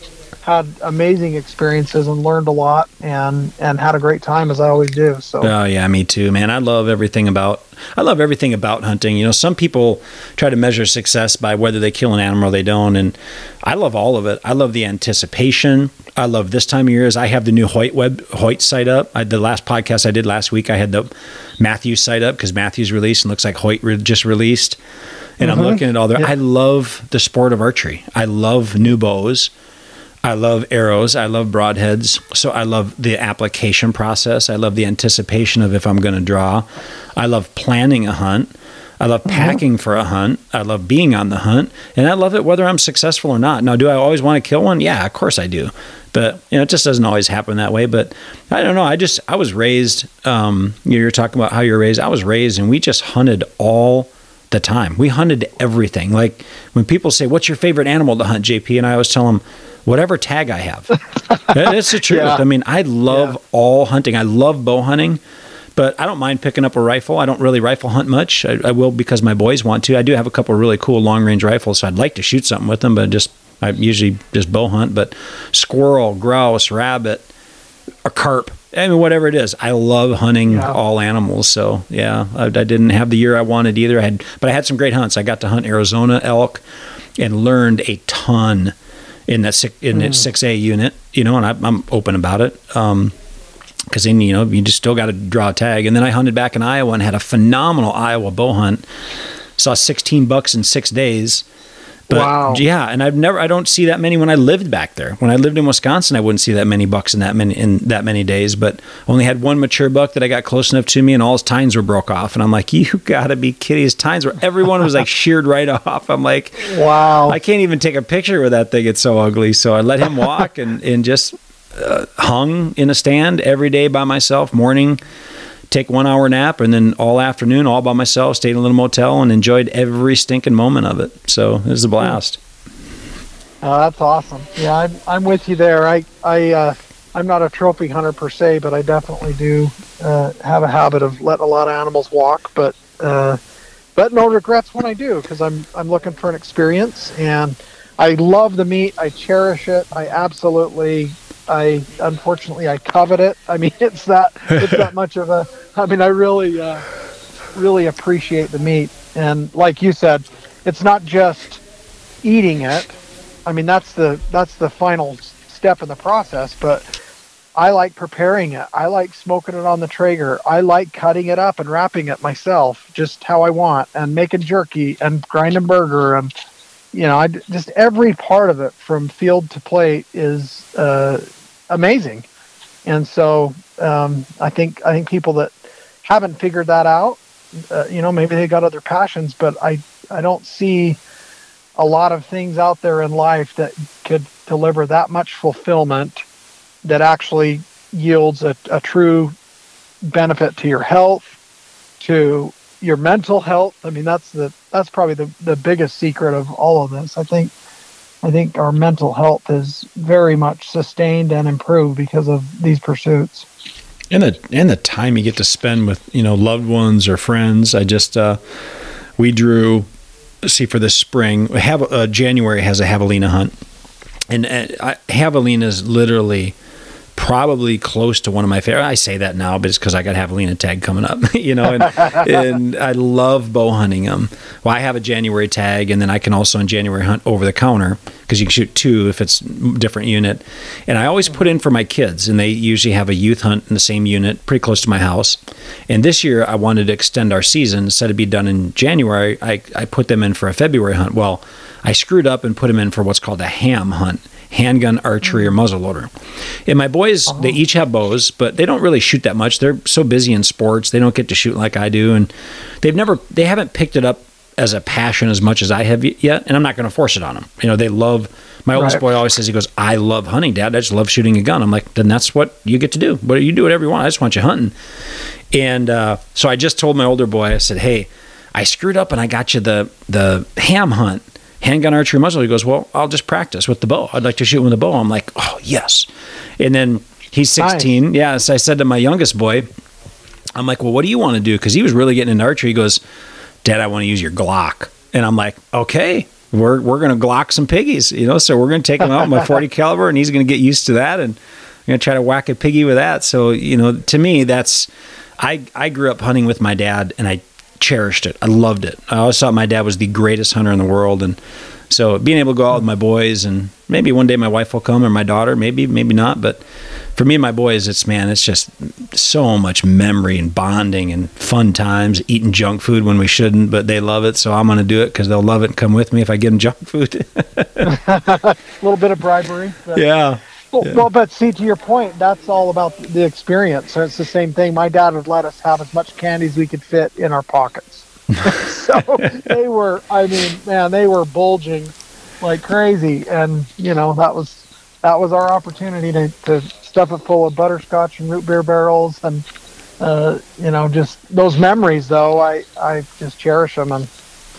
had amazing experiences and learned a lot and and had a great time as I always do. So Oh yeah, me too, man. I love everything about I love everything about hunting. You know, some people try to measure success by whether they kill an animal or they don't and I love all of it. I love the anticipation. I love this time of year as I have the new Hoyt web Hoyt site up. I, the last podcast I did last week, I had the Mathews site up because Mathews released and looks like Hoyt re- just released. And mm-hmm. I'm looking at all their. Yeah. I love the sport of archery. I love new bows. I love arrows. I love broadheads. So I love the application process. I love the anticipation of if I'm going to draw. I love planning a hunt. I love mm-hmm. packing for a hunt. I love being on the hunt, and I love it whether I'm successful or not. Now, do I always want to kill one? Yeah, of course I do. But you know, it just doesn't always happen that way. But I don't know. I just I was raised. Um, you're talking about how you're raised. I was raised, and we just hunted all the time. We hunted everything. Like when people say, "What's your favorite animal to hunt?" JP and I always tell them, "Whatever tag I have." That's the truth. Yeah. I mean, I love yeah. all hunting. I love bow hunting, but I don't mind picking up a rifle. I don't really rifle hunt much. I, I will because my boys want to. I do have a couple really cool long range rifles, so I'd like to shoot something with them, but just I usually just bow hunt. But squirrel, grouse, rabbit, a carp I mean, whatever it is, I love hunting yeah. all animals. So yeah, I, I, didn't have the year I wanted either. I had, but I had some great hunts. I got to hunt Arizona elk and learned a ton in that six, in mm. that six A unit. You know, and I, am open about it. Um, because then you know you just still got to draw a tag. And then I hunted back in Iowa and had a phenomenal Iowa bow hunt. Saw 16 bucks in six days but wow. yeah, and I've never I don't see that many when I lived back there. When I lived in Wisconsin, I wouldn't see that many bucks in that many in that many days. But only had one mature buck that I got close enough to me, and all his tines were broke off. And I'm like, you gotta be kidding! His tines were everyone was like sheared right off. I'm like, wow, I can't even take a picture with that thing. It's so ugly. So I let him walk and and just uh, hung in a stand every day by myself, morning take one hour nap and then all afternoon all by myself stayed in a little motel and enjoyed every stinking moment of it. So it was a blast. Oh, that's awesome. Yeah I'm, I'm with you there. I i uh, i'm not a trophy hunter per se but i definitely do uh, have a habit of letting a lot of animals walk but uh, but no regrets when i do because i'm i'm looking for an experience and i love the meat. I cherish it. I absolutely I unfortunately I covet it. I mean, it's that it's that much of a. I mean, I really uh, really appreciate the meat, and like you said, it's not just eating it. I mean, that's the that's the final step in the process. But I like preparing it. I like smoking it on the Traeger. I like cutting it up and wrapping it myself, just how I want, and making jerky and grinding burger and you know, I just every part of it from field to plate is uh, amazing. And so um, I think I think people that haven't figured that out, uh, you know, maybe they got other passions, but I I don't see a lot of things out there in life that could deliver that much fulfillment that actually yields a, a true benefit to your health, to your mental health. I mean, that's the that's probably the, the biggest secret of all of this. I think I think our mental health is very much sustained and improved because of these pursuits. And the and the time you get to spend with you know loved ones or friends. I just uh, we drew see for this spring. Have uh, January has a javelina hunt, and uh, javelina is literally probably close to one of my favorite. I say that now, but it's because I got javelina tag coming up, you know, and, and, I love bow hunting them. Well, I have a January tag, and then I can also in January hunt over the counter because you can shoot two if it's different unit. And I always put in for my kids, and they usually have a youth hunt in the same unit, pretty close to my house. And this year, I wanted to extend our season instead of be done in January. I I put them in for a February hunt. Well, I screwed up and put them in for what's called a ham hunt handgun, archery, or muzzleloader. And my boys, they oh. each have bows, but they don't really shoot that much. They're so busy in sports, they don't get to shoot like I do, and they've never, they haven't picked it up as a passion as much as I have yet. And I'm not going to force it on them. You know, they love. My oldest right. boy always says, he goes, I love hunting, Dad. I just love shooting a gun. I'm like, then that's what you get to do. But you do whatever you want. I just want you hunting. And uh, so I just told my older boy, I said, hey, I screwed up and I got you the the ham hunt handgun archery muzzle. He goes, Well, I'll just practice with the bow. I'd like to shoot with a bow. I'm like, Oh, yes. And then he's 16. Nice. Yeah. So I said to my youngest boy, I'm like, Well, what do you want to do? Because he was really getting into archery. He goes, Dad, I want to use your Glock. And I'm like, Okay. We're, we're going to Glock some piggies, you know, so we're going to take him out with my 40 caliber and he's going to get used to that. And I'm going to try to whack a piggy with that. So, you know, to me, that's, I, I grew up hunting with my dad and I cherished it. I loved it. I always thought my dad was the greatest hunter in the world, and so being able to go out with my boys, and maybe one day my wife will come or my daughter, maybe maybe not, but for me and my boys, it's man, it's just so much memory and bonding and fun times. Eating junk food when we shouldn't, but they love it, so I'm going to do it because they'll love it and come with me if I give them junk food. a little bit of bribery. But. Yeah. Well, yeah. well, but see, to your point, that's all about the experience. So it's the same thing. My dad would let us have as much candy as we could fit in our pockets. so they were, I mean, man, they were bulging like crazy, and you know that was that was our opportunity to, to stuff it full of butterscotch and root beer barrels, and uh, you know, just those memories. Though I I just cherish them and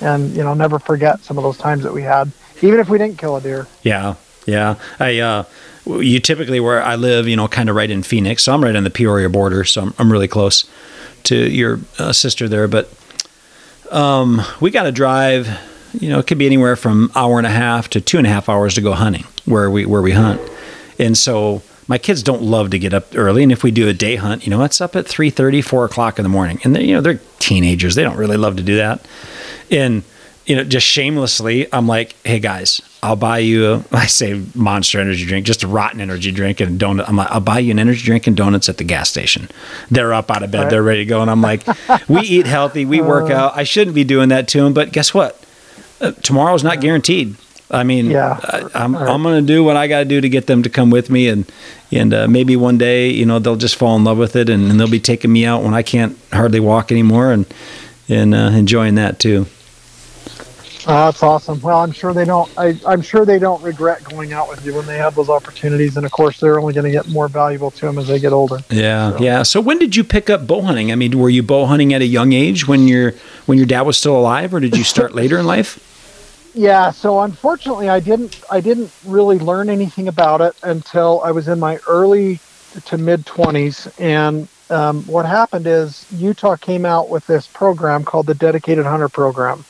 and you know never forget some of those times that we had, even if we didn't kill a deer. Yeah, yeah. I uh, you typically where I live, you know, kind of right in Phoenix. So I'm right on the Peoria border, so I'm, I'm really close to your uh, sister there. But um, we got to drive. You know, it could be anywhere from hour and a half to two and a half hours to go hunting where we where we hunt. And so my kids don't love to get up early, and if we do a day hunt, you know, it's up at 3:30, 4 o'clock in the morning, and they, you know they're teenagers; they don't really love to do that. And you know, just shamelessly, I'm like, hey guys, I'll buy you a, I say monster energy drink, just a rotten energy drink and donut. I'm like, I'll buy you an energy drink and donuts at the gas station. They're up out of bed, right. they're ready to go. And I'm like, we eat healthy, we work uh, out. I shouldn't be doing that to them, but guess what? Uh, tomorrow's not guaranteed. I mean, yeah, I, am I'm, I'm going to do what I got to do to get them to come with me, and and uh, maybe one day, you know, they'll just fall in love with it, and, and they'll be taking me out when I can't hardly walk anymore, and and uh, enjoying that too. Uh, that's awesome. Well, I'm sure they don't. I, am sure they don't regret going out with you when they have those opportunities, and of course, they're only going to get more valuable to them as they get older. Yeah, so. yeah. So, when did you pick up bow hunting? I mean, were you bow hunting at a young age when your when your dad was still alive, or did you start later in life? Yeah. So, unfortunately, I didn't. I didn't really learn anything about it until I was in my early to mid 20s, and um, what happened is Utah came out with this program called the Dedicated Hunter Program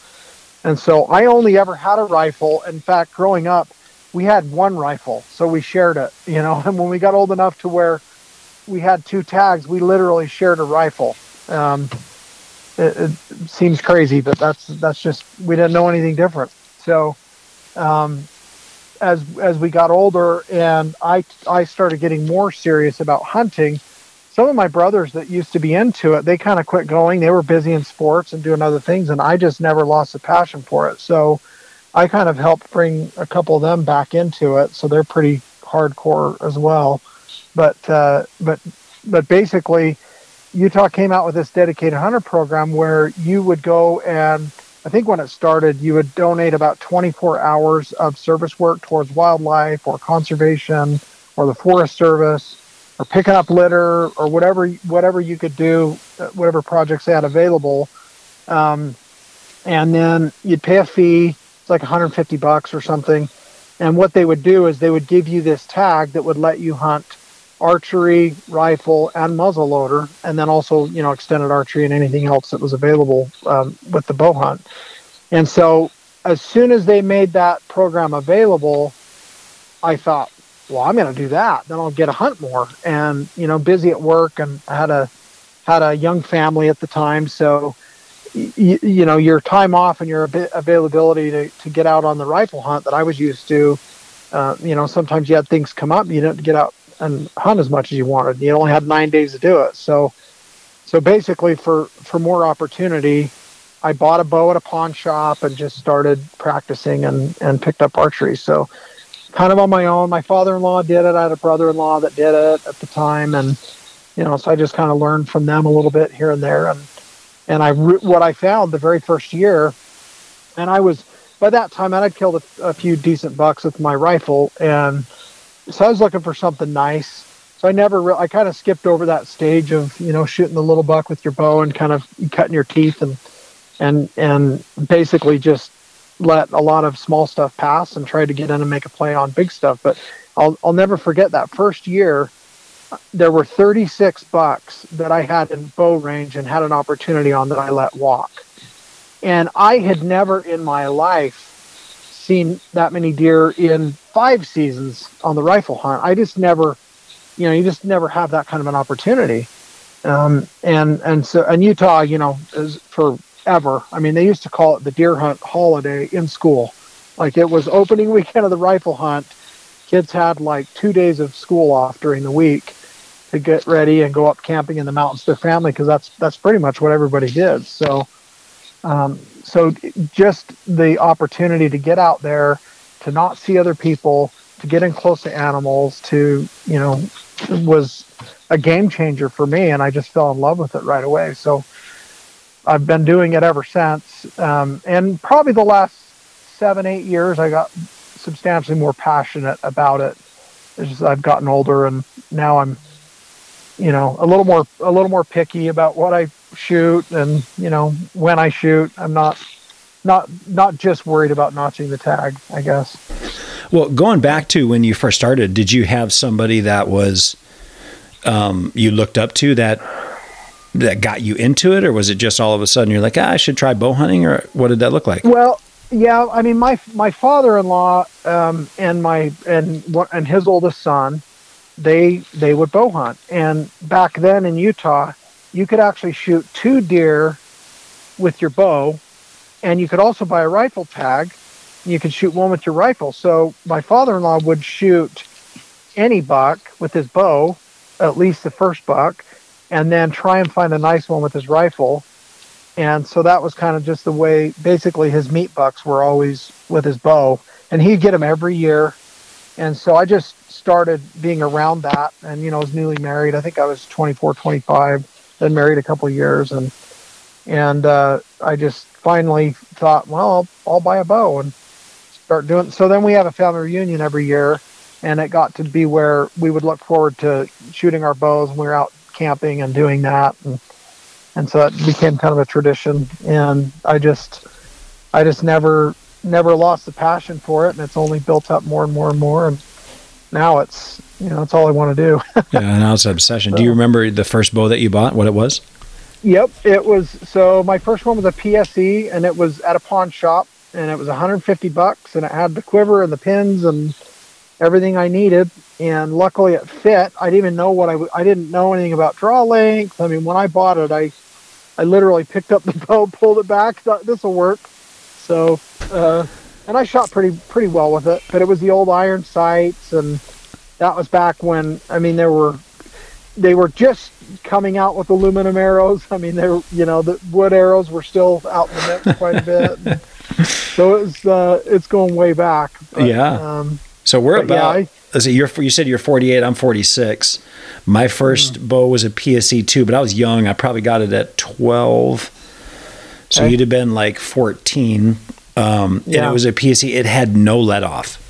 and so I only ever had a rifle. In fact, growing up, we had one rifle, so we shared it, you know. And when we got old enough to where we had two tags, we literally shared a rifle. Um, it, it, seems crazy, but that's that's just we didn't know anything different. So um, as as we got older and I I started getting more serious about hunting, some of my brothers that used to be into it, they kind of quit going. They were busy in sports and doing other things, and I just never lost the passion for it. So I kind of helped bring a couple of them back into it. So they're pretty hardcore as well. But uh, but but basically, Utah came out with this dedicated hunter program where you would go and I think when it started, you would donate about 24 hours of service work towards wildlife or conservation or the Forest Service or picking up litter or whatever whatever you could do, uh, whatever projects they had available. Um, and then you'd pay a fee, it's like 150 bucks or something. And what they would do is they would give you this tag that would let you hunt archery, rifle, and muzzle loader, and then also you know extended archery and anything else that was available um, with the bow hunt. And so as soon as they made that program available, I thought, well, I'm going to do that. Then I'll get a hunt more. And you know, busy at work, and I had a had a young family at the time, so. You, you know your time off and your availability to, to get out on the rifle hunt that I was used to. Uh, you know, sometimes you had things come up, you didn't get out and hunt as much as you wanted. You only had nine days to do it. So, so basically, for for more opportunity, I bought a bow at a pawn shop and just started practicing and and picked up archery. So, kind of on my own. My father-in-law did it. I had a brother-in-law that did it at the time, and you know, so I just kind of learned from them a little bit here and there. And and I what I found the very first year, and I was by that time I'd killed a, a few decent bucks with my rifle and so I was looking for something nice. So I never, re- I kind of skipped over that stage of you know shooting the little buck with your bow and kind of cutting your teeth and and and basically just let a lot of small stuff pass and tried to get in and make a play on big stuff. But I'll I'll never forget that first year. There were 36 bucks that I had in bow range and had an opportunity on that I let walk. And I had never in my life seen that many deer in five seasons on the rifle hunt. I just never, you know, you just never have that kind of an opportunity. Um, and and so and Utah, you know, is forever. I mean, they used to call it the deer hunt holiday in school. Like it was opening weekend of the rifle hunt. Kids had like two days of school off during the week to get ready and go up camping in the mountains with their family because that's that's pretty much what everybody did. So um, so just the opportunity to get out there, to not see other people, to get in close to animals, to you know, was a game changer for me, and I just fell in love with it right away. So I've been doing it ever since, um, and probably the last seven, eight years, I got substantially more passionate about it as I've gotten older, and now I'm, you know, a little more a little more picky about what I shoot and you know when I shoot. I'm not not not just worried about notching the tag. I guess. Well, going back to when you first started, did you have somebody that was um, you looked up to that that got you into it, or was it just all of a sudden you're like, ah, I should try bow hunting, or what did that look like? Well, yeah, I mean, my my father-in-law um, and my and and his oldest son, they they would bow hunt, and back then in Utah, you could actually shoot two deer with your bow, and you could also buy a rifle tag. And you could shoot one with your rifle. So my father-in-law would shoot any buck with his bow, at least the first buck, and then try and find a nice one with his rifle. And so that was kind of just the way. Basically, his meat bucks were always with his bow, and he'd get them every year. And so I just started being around that, and you know, I was newly married. I think I was 24, 25 been married a couple years, and and uh, I just finally thought, well, I'll, I'll buy a bow and start doing. So then we have a family reunion every year, and it got to be where we would look forward to shooting our bows when we were out camping and doing that, and and so it became kind of a tradition. And I just I just never never lost the passion for it, and it's only built up more and more and more. And now it's you know that's all I want to do. yeah, now it's an obsession. So, do you remember the first bow that you bought? What it was? Yep, it was. So my first one was a PSE, and it was at a pawn shop, and it was 150 bucks, and it had the quiver and the pins and everything I needed. And luckily, it fit. I didn't even know what I I didn't know anything about draw length. I mean, when I bought it, I I literally picked up the bow, pulled it back, thought this will work. So uh, and I shot pretty pretty well with it. But it was the old iron sights, and that was back when I mean there were they were just coming out with aluminum arrows. I mean, they were, you know, the wood arrows were still out in the mix quite a bit. so it's uh, it's going way back. But, yeah. Um, so we're about. Yeah, I, is it you're, you said you're 48. I'm 46. My 1st mm. bow was a PSE two, but I was young. I probably got it at 12. So okay. you'd have been like 14. Um, yeah. And it was a PSE. It had no let off.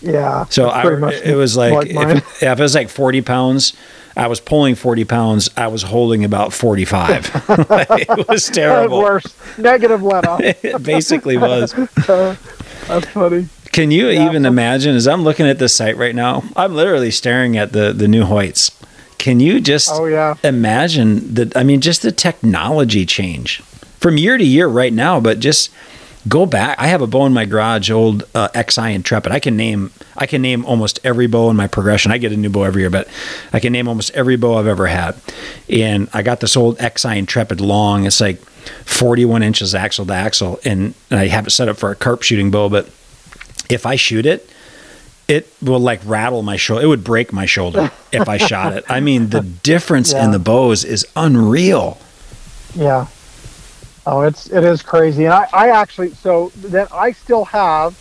Yeah. So I, it was like, like if, if, it was like 40 pounds, I was pulling 40 pounds. I was holding about 45. it was terrible. Worse. Negative let off. it basically was. Uh, that's funny. Can you yeah, even imagine? As I'm looking at this site right now, I'm literally staring at the the new Hoyts. Can you just oh, yeah. imagine that? I mean, just the technology change from year to year right now, but just go back. I have a bow in my garage, old uh, XI Intrepid. I can name I can name almost every bow in my progression. I get a new bow every year, but I can name almost every bow I've ever had. And I got this old XI Intrepid long. It's like 41 inches axle to axle, and, and I have it set up for a carp shooting bow, but if I shoot it, it will like rattle my shoulder. It would break my shoulder if I shot it. I mean, the difference yeah. in the bows is unreal. Yeah. Oh, it's it is crazy. And I, I actually so that I still have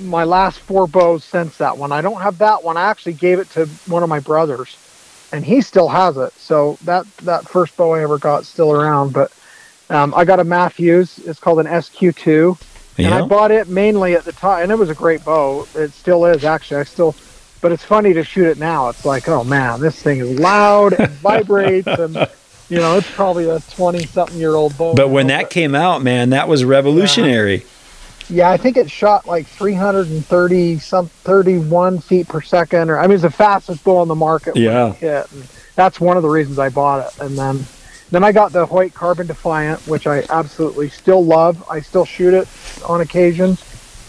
my last four bows since that one. I don't have that one. I actually gave it to one of my brothers, and he still has it. So that that first bow I ever got still around. But um, I got a Mathews. It's called an SQ2 yeah. And I bought it mainly at the time, and it was a great bow. It still is, actually. I still, but it's funny to shoot it now. It's like, oh man, this thing is loud and vibrates, and you know, it's probably a twenty-something-year-old bow. But when that came out, man, that was revolutionary. Yeah. Yeah, I think it shot like 330 some 31 feet per second, or I mean, it's the fastest bow on the market. Yeah, hit. And that's one of the reasons I bought it. And then then I got the Hoyt Carbon Defiant, which I absolutely still love. I still shoot it on occasion,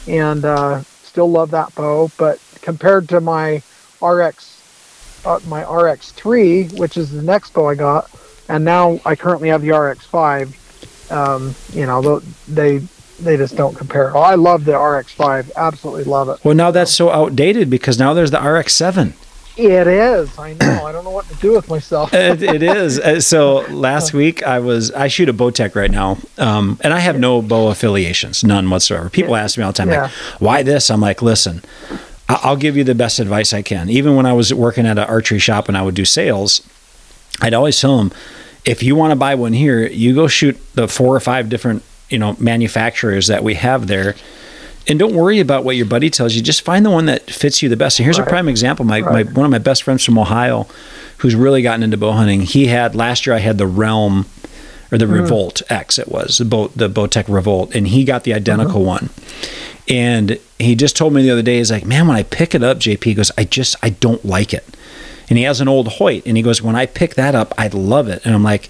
and uh, still love that bow. But compared to my RX, uh, my RX3, which is the next bow I got, and now I currently have the RX5. Um, you know, they they just don't compare. Oh, I love the RX5. Absolutely love it. Well, now that's so outdated because now there's the RX7. It is. I know. I don't know what to do with myself. it, it is. Uh, so last week I was I shoot a Bowtech right now, um, and I have no bow affiliations, none whatsoever. People ask me all the time, yeah. like, "Why this?" I'm like, "Listen, I'll give you the best advice I can." Even when I was working at an archery shop and I would do sales, I'd always tell them, "If you want to buy one here, you go shoot the four or five different you know manufacturers that we have there." And don't worry about what your buddy tells you. Just find the one that fits you the best. And here's right. a prime example. My, right. my one of my best friends from Ohio, who's really gotten into bow hunting. He had last year. I had the Realm, or the mm. Revolt X. It was the boat the Bowtech Revolt, and he got the identical mm-hmm. one. And he just told me the other day, he's like, man, when I pick it up, JP goes, I just I don't like it. And he has an old Hoyt, and he goes, when I pick that up, I love it. And I'm like,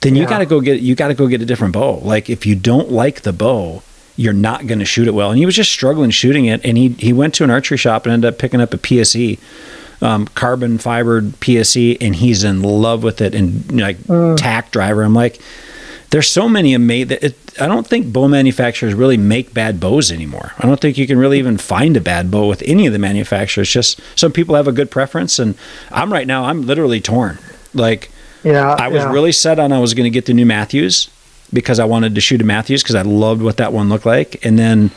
then yeah. you got to go get you got to go get a different bow. Like if you don't like the bow you're not going to shoot it well. And he was just struggling shooting it. And he, he went to an archery shop and ended up picking up a PSE, um, carbon fibered PSE, and he's in love with it and like mm. tack driver. I'm like, there's so many amazing. I don't think bow manufacturers really make bad bows anymore. I don't think you can really even find a bad bow with any of the manufacturers. Just some people have a good preference, and I'm right now. I'm literally torn. Like, yeah, I was yeah. really set on I was going to get the new Mathews, because I wanted to shoot a Mathews because I loved what that one looked like. And then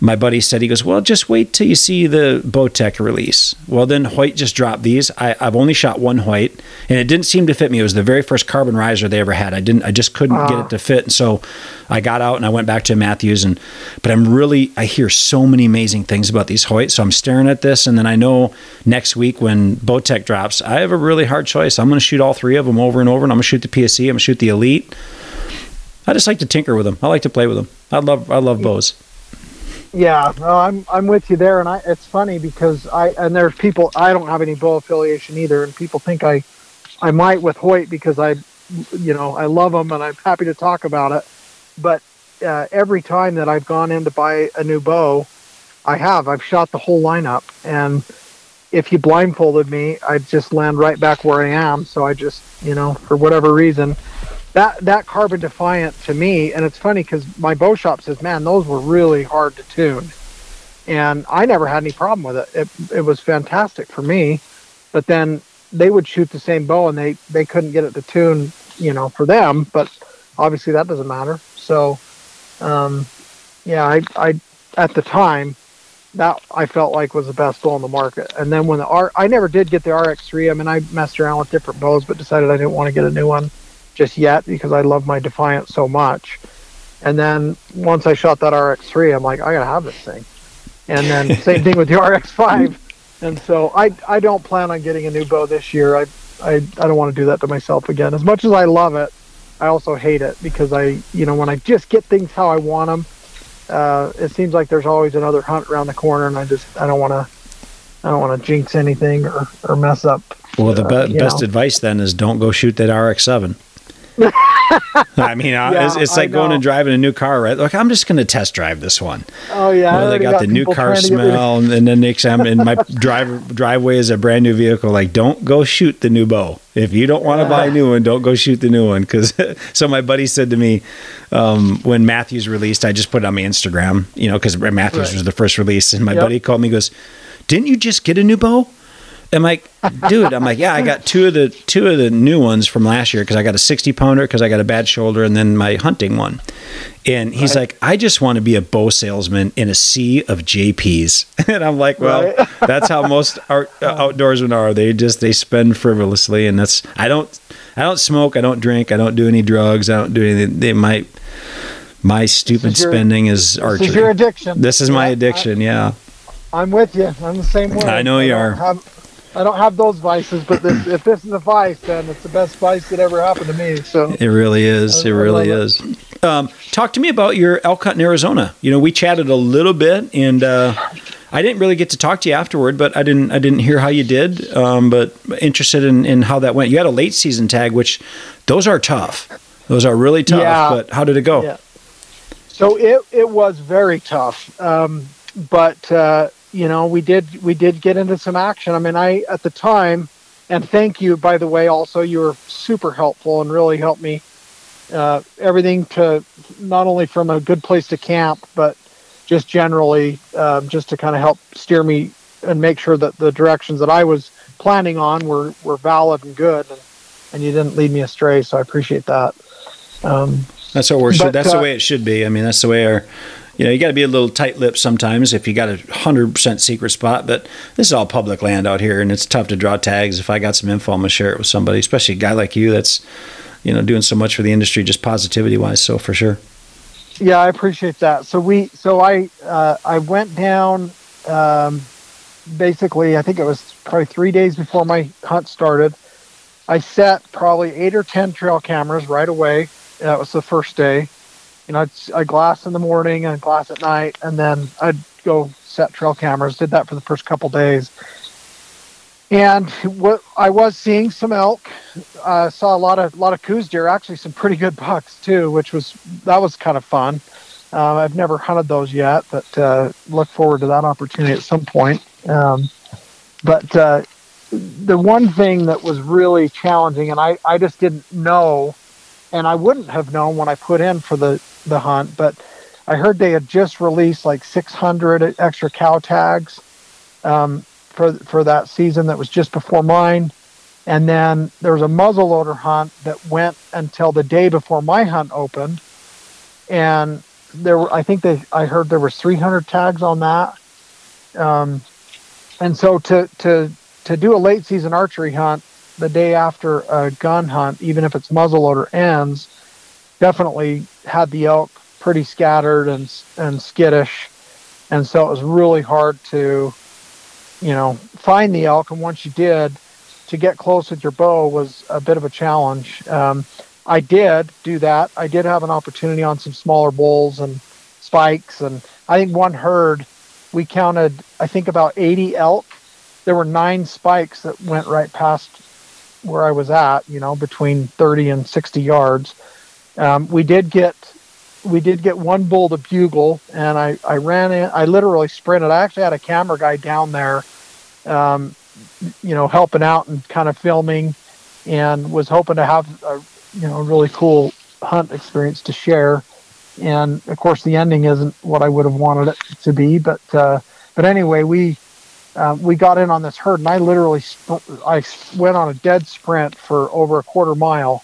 my buddy said, he goes, well, just wait till you see the Bowtech release. Well, then Hoyt just dropped these. I, have only shot one Hoyt, and it didn't seem to fit me. It was the very first carbon riser they ever had. I didn't, I just couldn't uh. get it to fit. And so I got out and I went back to Mathews. And but I'm really, I hear so many amazing things about these Hoyt. So I'm staring at this, and then I know next week when Bowtech drops, I have a really hard choice. I'm going to shoot all three of them over and over, and I'm going to shoot the PSE, I'm going to shoot the Elite. I just like to tinker with them. I like to play with them. I love I love bows. Yeah, no, I'm I'm with you there, and I it's funny because I and there's people I don't have any bow affiliation either, and people think I I might with Hoyt because I you know I love them and I'm happy to talk about it, but uh, every time that I've gone in to buy a new bow, I have I've shot the whole lineup, and if you blindfolded me, I'd just land right back where I am. So I just you know for whatever reason that that Carbon Defiant to me, and it's funny because my bow shop says, man, those were really hard to tune, and I never had any problem with it. It it was fantastic for me, but then they would shoot the same bow and they they couldn't get it to tune, you know, for them. But obviously that doesn't matter. So, um, yeah, I I at the time that I felt like was the best bow on the market. And then when the R, I never did get the RX3. I mean, I messed around with different bows, but decided I didn't want to get a new one just yet because I love my Defiant so much. And then once I shot that RX3, I'm like, I gotta have this thing. And then same thing with the RX5. And so I I don't plan on getting a new bow this year. I I, I don't want to do that to myself again. As much as I love it, I also hate it because I you know when I just get things how I want them, uh, it seems like there's always another hunt around the corner, and I just I don't want to I don't want to jinx anything or, or mess up. Well, the uh, be- you best know. advice then is don't go shoot that RX-7. I mean, uh, Yeah, it's, it's like going and driving a new car, right? Like, I'm just going to test drive this one. Oh yeah, Well, they already got, the new car trying to get rid of- smell, and, then next time, and my drive driveway is a brand new vehicle. Like, don't go shoot the new bow. If you don't want to buy a new one, don't go shoot the new one. Because so my buddy said to me um, when Mathews released, I just put it on my Instagram, you know, because Mathews Right. was the first release, and my Yep. buddy called me, and goes, "Didn't you just get a new bow?" I'm like, dude, I'm like, yeah, I got two of the two of the new ones from last year because I got a 60 pounder because I got a bad shoulder and then my hunting one. And he's like, I just want to be a bow salesman in a sea of JPs. And I'm like, well, Right. that's how most art, uh, outdoorsmen are. They just they spend frivolously, and that's I don't I don't smoke, I don't drink, I don't do any drugs, I don't do anything. They might my stupid is your- spending is archery. This is your addiction. This is my Yeah, addiction. yeah. I, am with you. I'm the same way. I know you don't are. Have, I don't have those vices, but this, if this is a vice, then it's the best vice that ever happened to me. So It really is. I- It I really is. Um, talk to me about your elk hunt in Arizona. You know, we chatted a little bit, and uh, I didn't really get to talk to you afterward, but I didn't. I didn't hear how you did. Um, but interested in, in how that went. You had a late season tag, which those are tough. Those are really tough. Yeah. But how did it go? Yeah. So it it was very tough, um, but uh, you know we did we did get into some action. I mean, I at the time, and thank you by the way. Also, you were super helpful and really helped me. Uh, everything to not only from a good place to camp, but just generally, um, just to kind of help steer me and make sure that the directions that I was planning on were were valid and good, and, and you didn't lead me astray. So I appreciate that. Um, That's what we're. But, that's the uh, way it should be. I mean, that's the way our. You know, you got to be a little tight-lipped sometimes if you got a hundred percent secret spot. But this is all public land out here, and it's tough to draw tags. If I got some info, I'm gonna share it with somebody, especially a guy like you that's, you know, doing so much for the industry, just positivity-wise. So for sure. Yeah, I appreciate that. So we, so I, uh, I went down. Um, basically, I think it was probably three days before my hunt started. I set probably eight or ten trail cameras right away. That was the first day. You know, I'd, I glass in the morning and glass at night, and then I'd go set trail cameras. Did that for the first couple days. And what I was seeing some elk, uh, saw a lot of lot of Coues deer, actually some pretty good bucks too, which was that was kind of fun. Uh, I've never hunted those yet, but uh, look forward to that opportunity at some point. Um, but uh, the one thing that was really challenging, and I, I just didn't know, and I wouldn't have known when I put in for the, the hunt, but I heard they had just released like 600 extra cow tags um, for, for that season that was just before mine. And then there was a muzzleloader hunt that went until the day before my hunt opened. And there were, I think they, I heard there was 300 tags on that. Um, and so to, to, to do a late season archery hunt the day after a gun hunt, even if it's muzzleloader ends, definitely had the elk pretty scattered and and skittish, and so it was really hard to, you know, find the elk. And once you did, to get close with your bow was a bit of a challenge. Um, I did do that. I did have an opportunity on some smaller bulls and spikes, and I think one herd we counted. I think about 80 elk. There were nine spikes that went right past where I was at. You know, between 30 and 60 yards. Um, we did get we did get one bull to bugle, and I I ran in. I literally sprinted. I actually had a camera guy down there, um, you know, helping out and kind of filming, and was hoping to have a, you know really cool hunt experience to share. And of course, the ending isn't what I would have wanted it to be, but uh, but anyway, we uh, we got in on this herd, and I literally sp- I went on a dead sprint for over a quarter mile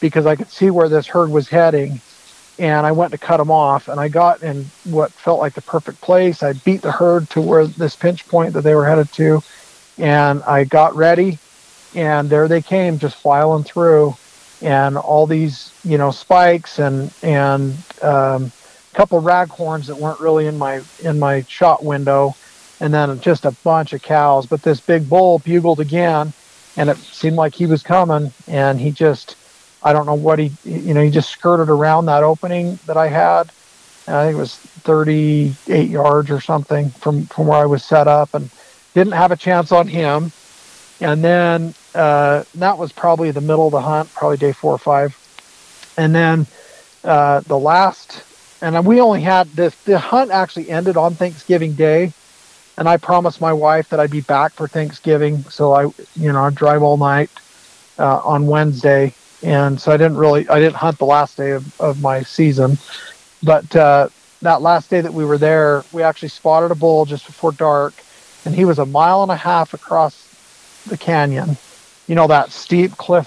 because I could see where this herd was heading, and I went to cut them off, and I got in what felt like the perfect place. I beat the herd to where this pinch point that they were headed to, and I got ready, and there they came, just filing through, and all these you know spikes and and um, a couple raghorns that weren't really in my in my shot window and then just a bunch of cows. But this big bull bugled again, and it seemed like he was coming, and he just, I don't know what he, you know, he just skirted around that opening that I had. And I think it was 38 yards or something from from where I was set up, and didn't have a chance on him. And then uh, that was probably the middle of the hunt, probably day four or five. And then uh, the last, and we only had this. The hunt actually ended on Thanksgiving Day, and I promised my wife that I'd be back for Thanksgiving. So I, you know, I'd drive all night uh, on Wednesday, and so I didn't really, I didn't hunt the last day of, of my season, but uh, that last day that we were there, we actually spotted a bull just before dark, and he was a mile and a half across the canyon. You know that steep cliff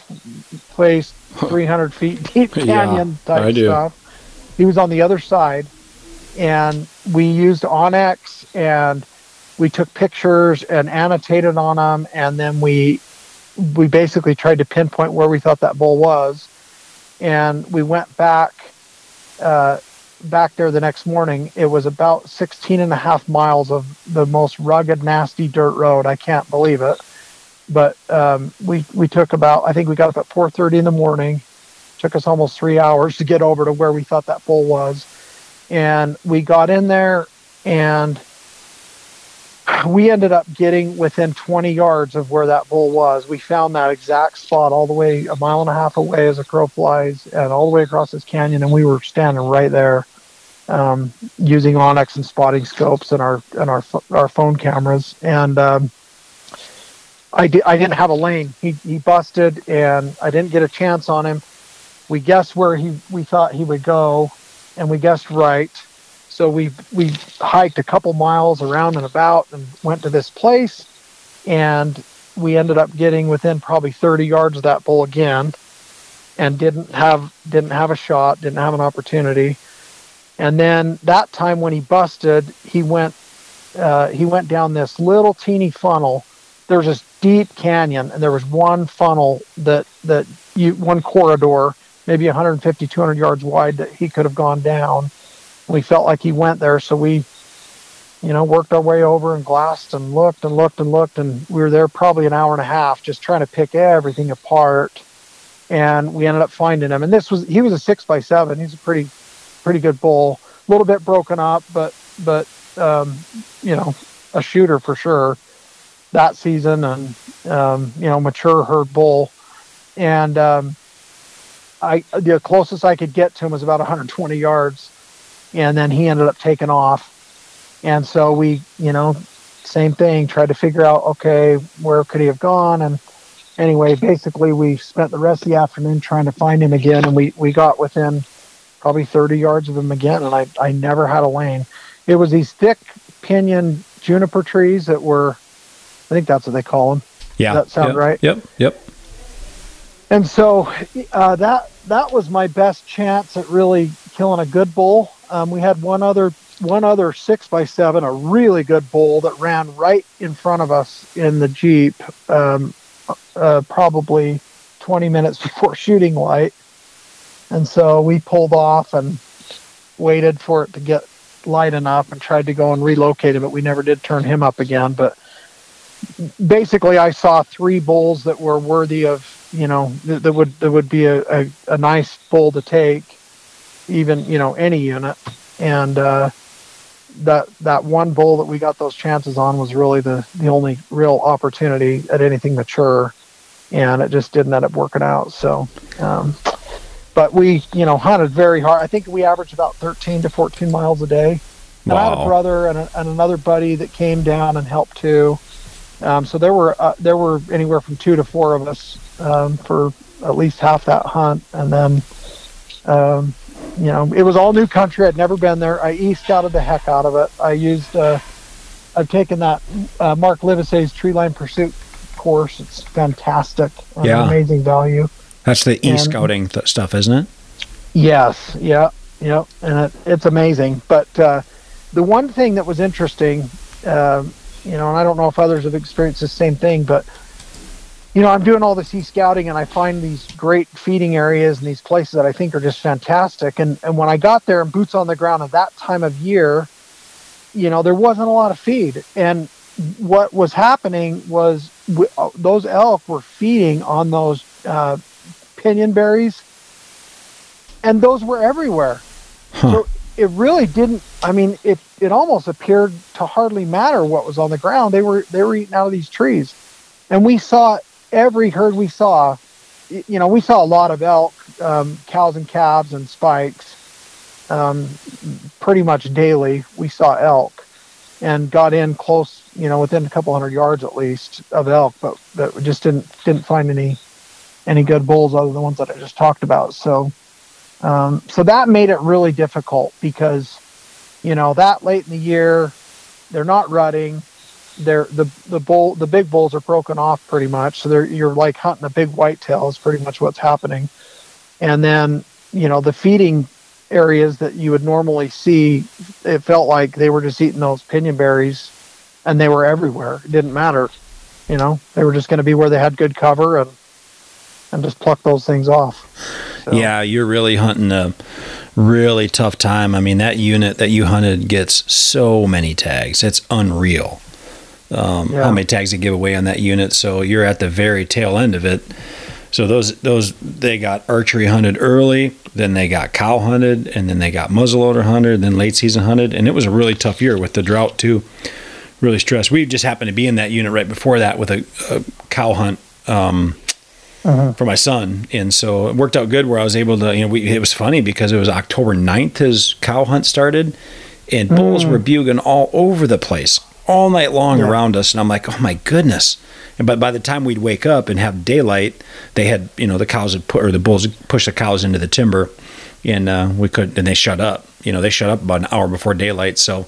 face, 300 feet deep canyon yeah, type stuff. He was on the other side, and we used onX and we took pictures and annotated on them, and then we we basically tried to pinpoint where we thought that bull was, and we went back uh, back there the next morning. It was about 16 and a half miles of the most rugged, nasty dirt road. I can't believe it, but um, we we took about I think we got up at 4:30 in the morning. Took us almost three hours to get over to where we thought that bull was, and we got in there and we ended up getting within 20 yards of where that bull was. We found that exact spot all the way a mile and a half away as a crow flies and all the way across this canyon. And we were standing right there um, using onX and spotting scopes and our, and our, our phone cameras. And, um, I, di- I didn't have a lane. He, he busted and I didn't get a chance on him. We guessed where he, we thought he would go and we guessed right so we we hiked a couple miles around and about and went to this place, and we ended up getting within probably 30 yards of that bull again, and didn't have didn't have a shot, didn't have an opportunity. And then that time when he busted, he went uh, he went down this little teeny funnel. There was this deep canyon, and there was one funnel that that you one corridor, maybe 150 200 yards wide that he could have gone down we felt like he went there, so we, you know, worked our way over and glassed and looked and looked and looked, and we were there probably an hour and a half just trying to pick everything apart. And we ended up finding him. And this was he was a six by seven. He's a pretty pretty good bull. A little bit broken up, but but um, you know, a shooter for sure that season and um, you know, mature herd bull. And um, I the closest I could get to him was about 120 yards and then he ended up taking off. And so we, you know, same thing, tried to figure out, okay, where could he have gone? And anyway, basically, we spent the rest of the afternoon trying to find him again, and we, we got within probably 30 yards of him again, and I, I never had a lane. It was these thick pinyon juniper trees that were, I think that's what they call them. Yeah. Does that sound yep, right? Yep. Yep. And so uh, that that was my best chance at really killing a good bull. Um, we had one other one other six by seven, a really good bull that ran right in front of us in the jeep, um, uh, probably 20 minutes before shooting light, and so we pulled off and waited for it to get light enough and tried to go and relocate him, but we never did turn him up again. But basically, I saw three bulls that were worthy of you know that, that would that would be a, a, a nice bull to take even you know any unit. And uh, that that one bull that we got those chances on was really the the only real opportunity at anything mature. And it just didn't end up working out. So um, but we you know hunted very hard. I think we averaged about 13 to 14 miles a day. And wow. i had a brother and, a, and another buddy that came down and helped too. Um, so there were uh, there were anywhere from two to four of us um, for at least half that hunt, and then um, you know it was all new country. I'd never been there. I e scouted the heck out of it. I used uh, I've taken that uh, Mark Livesay's Treeline Pursuit course. It's fantastic. and Yeah. amazing value. That's the e scouting th- stuff, isn't it? Yes, yeah, yeah, and it, it's amazing. But uh, the one thing that was interesting, um, you know, and I don't know if others have experienced the same thing, but you know, I'm doing all this e scouting, and I find these great feeding areas and these places that I think are just fantastic. And and when I got there and boots on the ground at that time of year, you know, there wasn't a lot of feed, and what was happening was w- uh, those elk were feeding on those uh, pinyon berries and those were everywhere. Huh. So it really didn't. I mean, it it almost appeared to hardly matter what was on the ground. They were they were eating out of these trees, and we saw every herd we saw. You know, we saw a lot of elk, um, cows and calves and spikes. Um, pretty much daily, we saw elk, and got in close. You know, within a couple hundred yards at least of elk, but but just didn't didn't find any any good bulls other than the ones that I just talked about. So. Um, so that made it really difficult because, you know, that late in the year, they're not rutting. They're the the bull the big bulls are broken off pretty much. So they're you're like hunting a big whitetail is pretty much what's happening. And then you know the feeding areas that you would normally see, it felt like they were just eating those pinyon berries, and they were everywhere. It didn't matter, you know. They were just going to be where they had good cover and and just pluck those things off. So- Yeah, you're really hunting a really tough time. I mean, that unit that you hunted gets so many tags. It's unreal. Um, Yeah. How many tags they give away on that unit? So you're at the very tail end of it. So those those they got archery hunted early, then they got cow hunted, and then they got muzzleloader hunted, then late season hunted, and it was a really tough year with the drought too. Really stressed. We just happened to be in that unit right before that with a, a cow hunt. Um, for my son, and so it worked out good. Where I was able to, you know, we, it was funny because it was October 9th his cow hunt started, and bulls were bugling all over the place all night long Yeah. around us, and I'm like, oh my goodness. And but by the time we'd wake up and have daylight, they had, you know, the cows had put or the bulls pushed the cows into the timber, and uh, we couldn't, and they shut up. You know, they shut up about an hour before daylight, so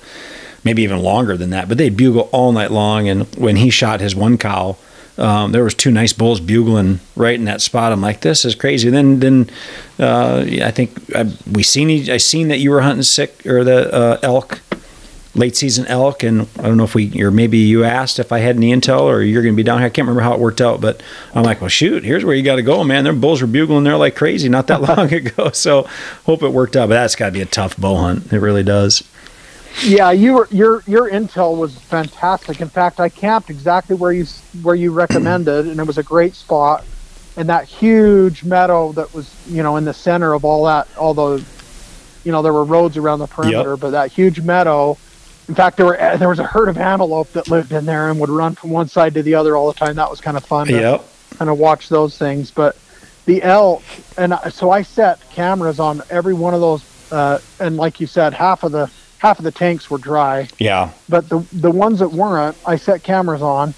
maybe even longer than that. But they'd bugle all night long, and when he shot his one cow um, there was two nice bulls bugling right in that spot. I'm like, this is crazy. Then, then uh, I think I, we seen I seen that you were hunting sick or the uh, elk, late season elk, and I don't know if we or maybe you asked if I had any intel or you're going to be down here. I can't remember how it worked out, but I'm like, well, shoot, here's where you got to go, man. Their bulls were bugling there like crazy not that long ago. So hope it worked out, but that's got to be a tough bow hunt. It really does. Yeah, you were, your your intel was fantastic. In fact, I camped exactly where you where you recommended, and it was a great spot. And that huge meadow that was, you know, in the center of all that, all the, you know, there were roads around the perimeter, but that huge meadow. In fact, there were eh, there was a herd of antelope that lived in there and would run from one side to the other all the time. That was kind of fun. to Yep. kind of watch those things. But the elk, and I- so I set cameras on every one of those, uh, and like you said, half of the half of the tanks were dry, Yeah. but the the ones that weren't, I set cameras on,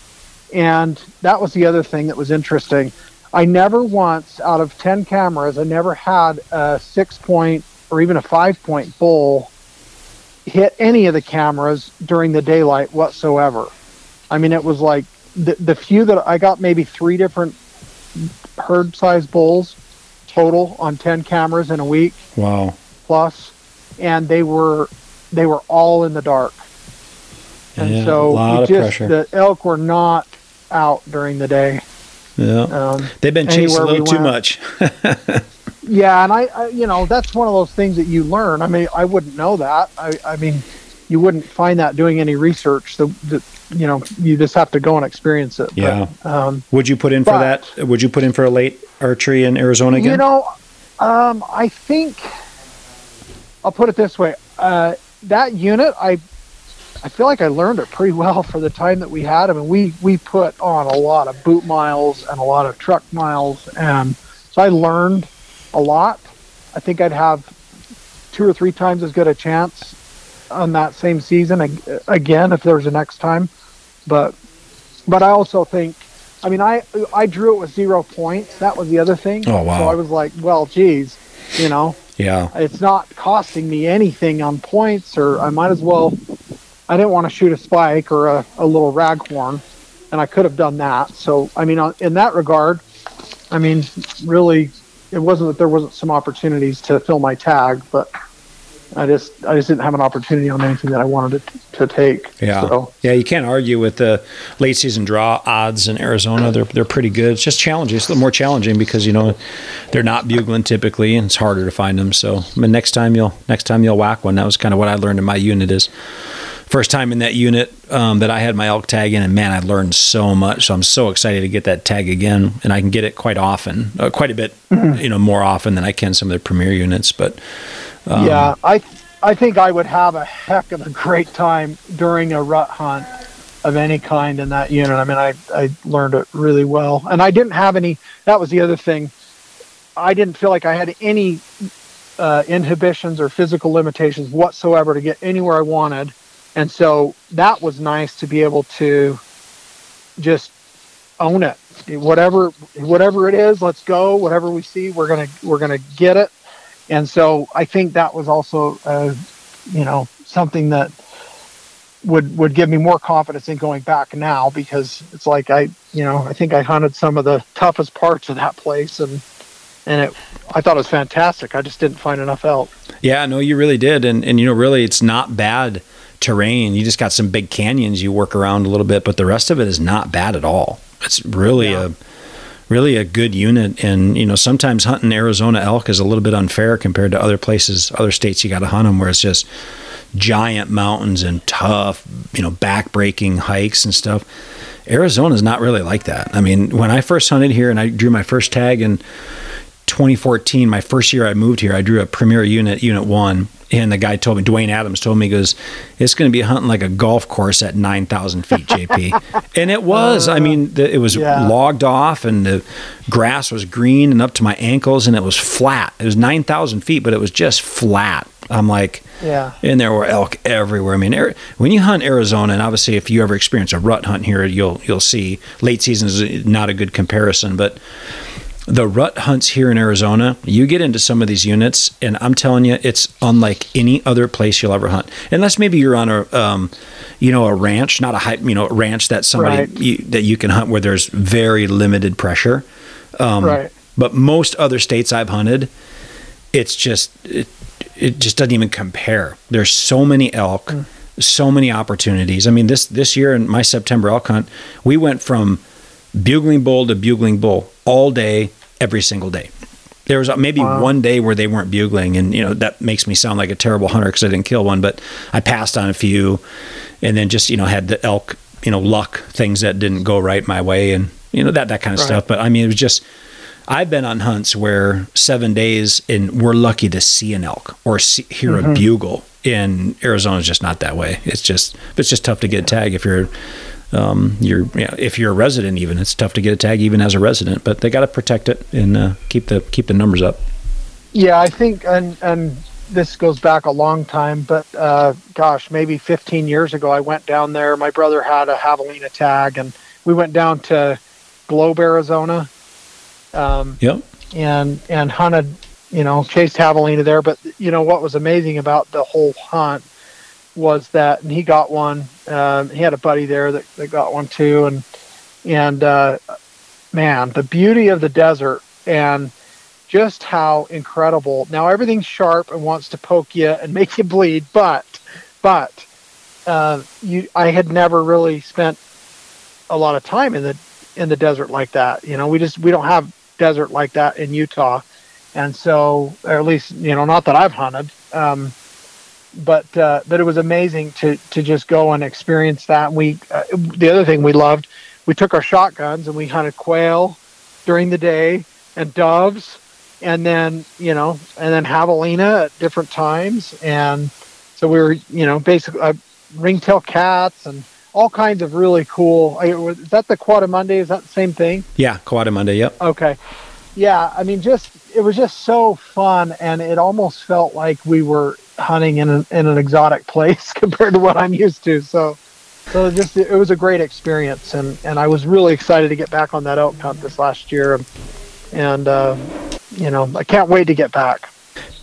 and that was the other thing that was interesting. I never once, out of ten cameras, I never had a six point or even a five point bull hit any of the cameras during the daylight whatsoever. I mean, it was like the the few that I got maybe three different herd size bulls total on 10 cameras in a week Wow. plus and they were they were all in the dark and Yeah, so a lot of just pressure. the elk were not out during the day Yeah. um, They've been chasing a anywhere we little too much. yeah and I, I you know that's one of those things that you learn i mean i wouldn't know that i i mean you wouldn't find that doing any research so that you know you just have to go and experience it But, Yeah. um, Would you put in for But- that? Would you put in for a late archery in Arizona again? You know, um, I think I'll put it this way: uh, that unit, I, I feel like I learned it pretty well for the time that we had. I mean, we we put on a lot of boot miles and a lot of truck miles, and so I learned a lot. I think I'd have two or three times as good a chance on that same season again if there was a next time. But but I also think, I mean, I I drew it with zero points. That was the other thing. Oh, wow. So I was like, well, geez, you know, Yeah. it's not costing me anything on points, or I might as well. I didn't want to shoot a spike or a, a little raghorn, and I could have done that. So I mean, uh, in that regard, I mean, really, it wasn't that there wasn't some opportunities to fill my tag, but I just I just didn't have an opportunity on anything that I wanted to, to take. Yeah, So yeah, you can't argue with the late season draw odds in Arizona. They're they're pretty good. It's just challenging. It's a little more challenging because you know they're not bugling typically, and it's harder to find them. So, but next time you'll next time you'll whack one. That was kind of what I learned in my unit. Is first time in that unit um, that I had my elk tag in, and man, I learned so much. So I'm so excited to get that tag again, and I can get it quite often, uh, quite a bit, you know, more often than I can some of the premier units. But um, yeah, I I think I would have a heck of a great time during a rut hunt of any kind in that unit. I mean, I I learned it really well, and I didn't have any. That was the other thing. I didn't feel like I had any uh, inhibitions or physical limitations whatsoever to get anywhere I wanted, and so that was nice to be able to just own it. Whatever whatever it is, let's go. Whatever we see, we're gonna we're gonna get it. And so I think that was also, uh, you know, something that would would give me more confidence in going back now because it's like I, you know, I think I hunted some of the toughest parts of that place and and it I thought it was fantastic. I just didn't find enough elk. Yeah, no, you really did, and and you know, really, it's not bad terrain. You just got some big canyons you work around a little bit, but the rest of it is not bad at all. It's really Yeah. a really a good unit, and you know, sometimes hunting Arizona elk is a little bit unfair compared to other places, other states you got to hunt them where it's just giant mountains and tough, you know, back-breaking hikes and stuff. Arizona is not really like that. I mean, when I first hunted here and I drew my first tag in 2014, my first year I moved here, I drew a premier unit, unit one. And the guy told me, Dwayne Adams told me, he goes, it's going to be hunting like a golf course at 9,000 feet, JP. and it was. I uh, mean, the, it was yeah. logged off and the grass was green and up to my ankles and it was flat. It was 9,000 feet, but it was just flat. I'm like, Yeah. and there were elk everywhere. I mean, Ari- when you hunt Arizona, and obviously if you ever experience a rut hunt here, you'll you'll see late season is not a good comparison, but the rut hunts here in Arizona, you get into some of these units, and I'm telling you, it's unlike any other place you'll ever hunt. Unless maybe you're on a, um, you know, a ranch, not a high, you know, a ranch that somebody Right. you, that you can hunt where there's very limited pressure. Um, Right. But most other states I've hunted, it's just it, it just doesn't even compare. There's so many elk, Mm. so many opportunities. I mean, this this year in my September elk hunt, we went from bugling bull to bugling bull all day, every single day. There was maybe Wow. one day where they weren't bugling, and you know that makes me sound like a terrible hunter because I didn't kill one, but I passed on a few, and then just you know had the elk, you know, luck things that didn't go right my way, and you know that that kind of Right. stuff. But I mean, it was just I've been on hunts where seven days and we're lucky to see an elk or see, hear Mm-hmm. a bugle. In Arizona, is just not that way. It's just it's just tough to get a tag if you're um, you're you know, if you're a resident. Even it's tough to get a tag even as a resident. But they got to protect it and uh, keep the keep the numbers up. Yeah, I think, and and this goes back a long time, but uh, gosh, maybe 15 years ago, I went down there. My brother had a javelina tag, and we went down to Globe, Arizona, um, Yep. and and hunted, you know, chased javelina there. But you know what was amazing about the whole hunt was that, and he got one. Um, he had a buddy there that, that got one too, and and uh, man, the beauty of the desert and just how incredible. Now everything's sharp and wants to poke you and make you bleed, but but uh, you, I had never really spent a lot of time in the in the desert like that. You know, we just we don't have desert like that in Utah, and so or at least you know not that I've hunted. Um, but uh, but it was amazing to to just go and experience that. We uh, the other thing we loved, we took our shotguns and we hunted quail during the day and doves, and then you know and then javelina at different times, and so we were you know basically uh, ringtail cats and all kinds of really cool. Is that the coatimundi? Is that the same thing? Yeah. coatimundi. Yep. Okay. Yeah, I mean, just it was just so fun, and it almost felt like we were hunting in an in an exotic place compared to what I'm used to. So, So just it was a great experience, and and I was really excited to get back on that elk hunt this last year, and, and uh, you know I can't wait to get back.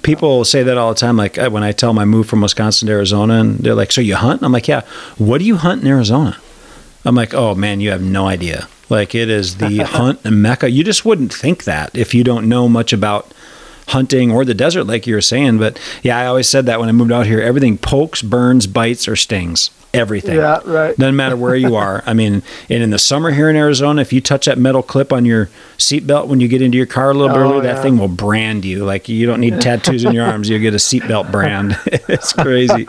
People say that all the time. Like uh, when I tell them I moved from Wisconsin to Arizona, and they're like, "So you hunt?" I'm like, "Yeah." What do you hunt in Arizona? I'm like, "Oh man, you have no idea." Like it is the hunt mecca. You just wouldn't think that if you don't know much about hunting or the desert, like you were saying. But yeah, I always said that when I moved out here, everything pokes, burns, bites, or stings. Everything. Yeah, right. Doesn't matter where you are. I mean, and in the summer here in Arizona, if you touch that metal clip on your seatbelt when you get into your car a little bit Oh, early, that thing will brand you. Like you don't need tattoos in your arms; you'll get a seatbelt brand. it's crazy.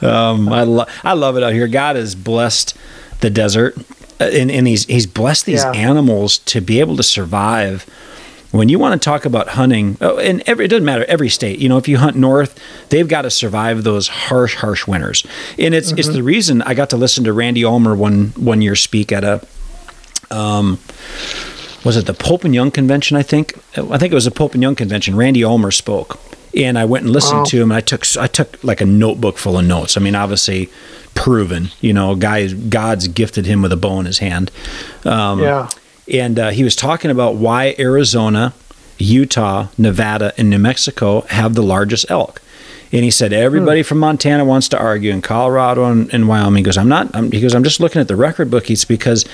Um, I love I love it out here. God has blessed the desert, uh, and, and he's he's blessed these Yeah. animals to be able to survive. When you want to talk about hunting, oh, and every, it doesn't matter every state. You know, if you hunt north, they've got to survive those harsh, harsh winters, and it's it's the reason I got to listen to Randy Ulmer one one year speak at a um, was it the Pope and Young convention? I think I think it was the Pope and Young convention. Randy Ulmer spoke, and I went and listened Wow. to him. And I took I took like a notebook full of notes. I mean, obviously proven. You know, guy God's gifted him with a bow in his hand. Um, yeah. And uh, he was talking about why Arizona, Utah, Nevada, and New Mexico have the largest elk. And he said everybody from Montana wants to argue, and Colorado and, and Wyoming. He goes, I'm not. I'm, he goes, I'm just looking at the record book. It's because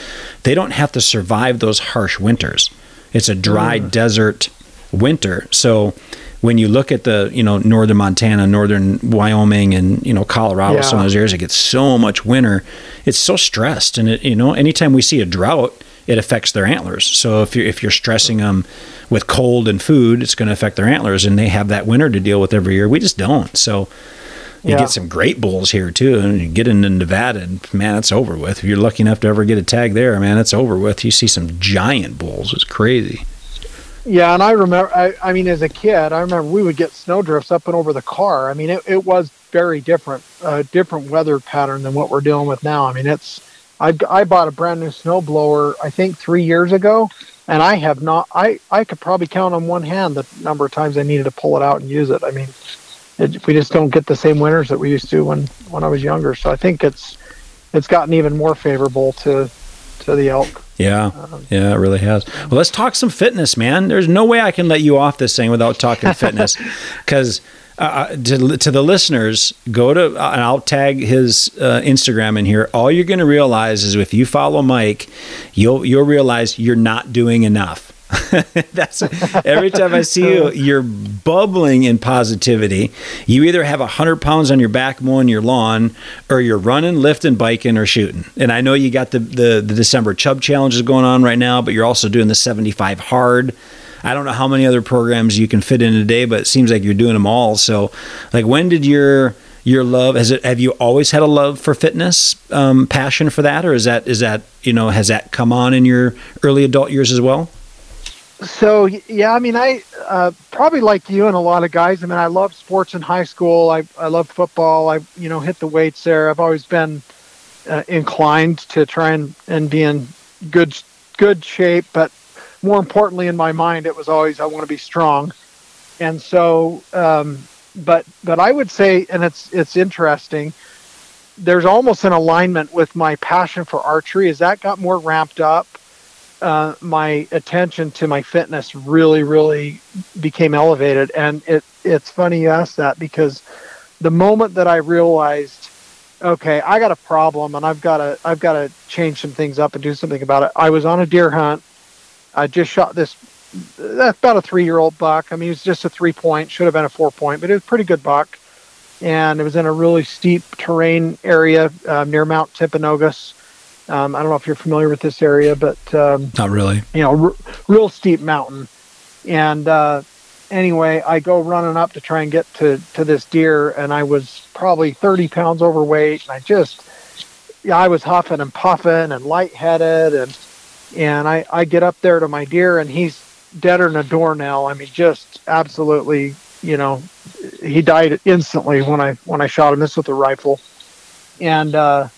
they don't have to survive those harsh winters. It's a dry desert winter. So when you look at the you know northern Montana, northern Wyoming, and you know Colorado, some of those areas, it gets so much winter. It's so stressed, and it you know anytime we see a drought, it affects their antlers. So if you're if you're stressing them with cold and food, it's going to affect their antlers, and they have that winter to deal with every year. We just don't. So you Yeah. get some great bulls here too, and you get into Nevada, and man, it's over with. If you're lucky enough to ever get a tag there, man, it's over with. You see some giant bulls. It's crazy. Yeah, and I remember. I, I mean, as a kid, I remember we would get snowdrifts up and over the car. I mean, it, it was very different, uh, different weather pattern than what we're dealing with now. I mean, it's. I I bought a brand new snowblower. I think three years ago, and I have not. I I could probably count on one hand the number of times I needed to pull it out and use it. I mean, it, we just don't get the same winters that we used to when when I was younger. So I think it's it's gotten even more favorable to to the elk. Yeah, um, yeah, it really has. Well, let's talk some fitness, man. There's no way I can let you off this thing without talking fitness, because uh, to, to the listeners, go to uh, and I'll tag his uh, Instagram in here. All you're going to realize is if you follow Mike, you'll you'll realize you're not doing enough. That's every time I see you, you're bubbling in positivity. You either have a hundred pounds on your back mowing your lawn, or you're running, lifting, biking, or shooting. And I know you got the the, the December Chub challenges going on right now, but you're also doing the 75 hard. I don't know how many other programs you can fit in a day, but it seems like you're doing them all. So, like, when did your your love has it have you always had a love for fitness um, passion for that or is that is that you know has that come on in your early adult years as well So yeah, I mean, I uh, probably like you and a lot of guys. I mean, I loved sports in high school. I I loved football. I you know hit the weights there. I've always been uh, inclined to try and and be in good good shape, but more importantly, in my mind, it was always I want to be strong. And so, um, but but I would say, and it's it's interesting. There's almost an alignment with my passion for archery. As that got more ramped up, uh, my attention to my fitness really, really became elevated. And it it's funny you ask that because the moment that I realized, okay, I got a problem and I've got to I've got to change some things up and do something about it. I was on a deer hunt. I just shot this that's about a three year old buck. I mean, it was just a three point, should have been a four point, but it was a pretty good buck. And it was in a really steep terrain area uh, near Mount Timpanogos. Um, I don't know if you're familiar with this area, but um, not really you know, r- real steep mountain. And uh, anyway, I go running up to try and get to, to this deer, and I was probably 30 pounds overweight, and I just, yeah, I was huffing and puffing and lightheaded, and and I, I get up there to my deer, and he's deader than a doornail. I mean, just absolutely, you know, he died instantly when I when I shot him. This with a rifle, and uh,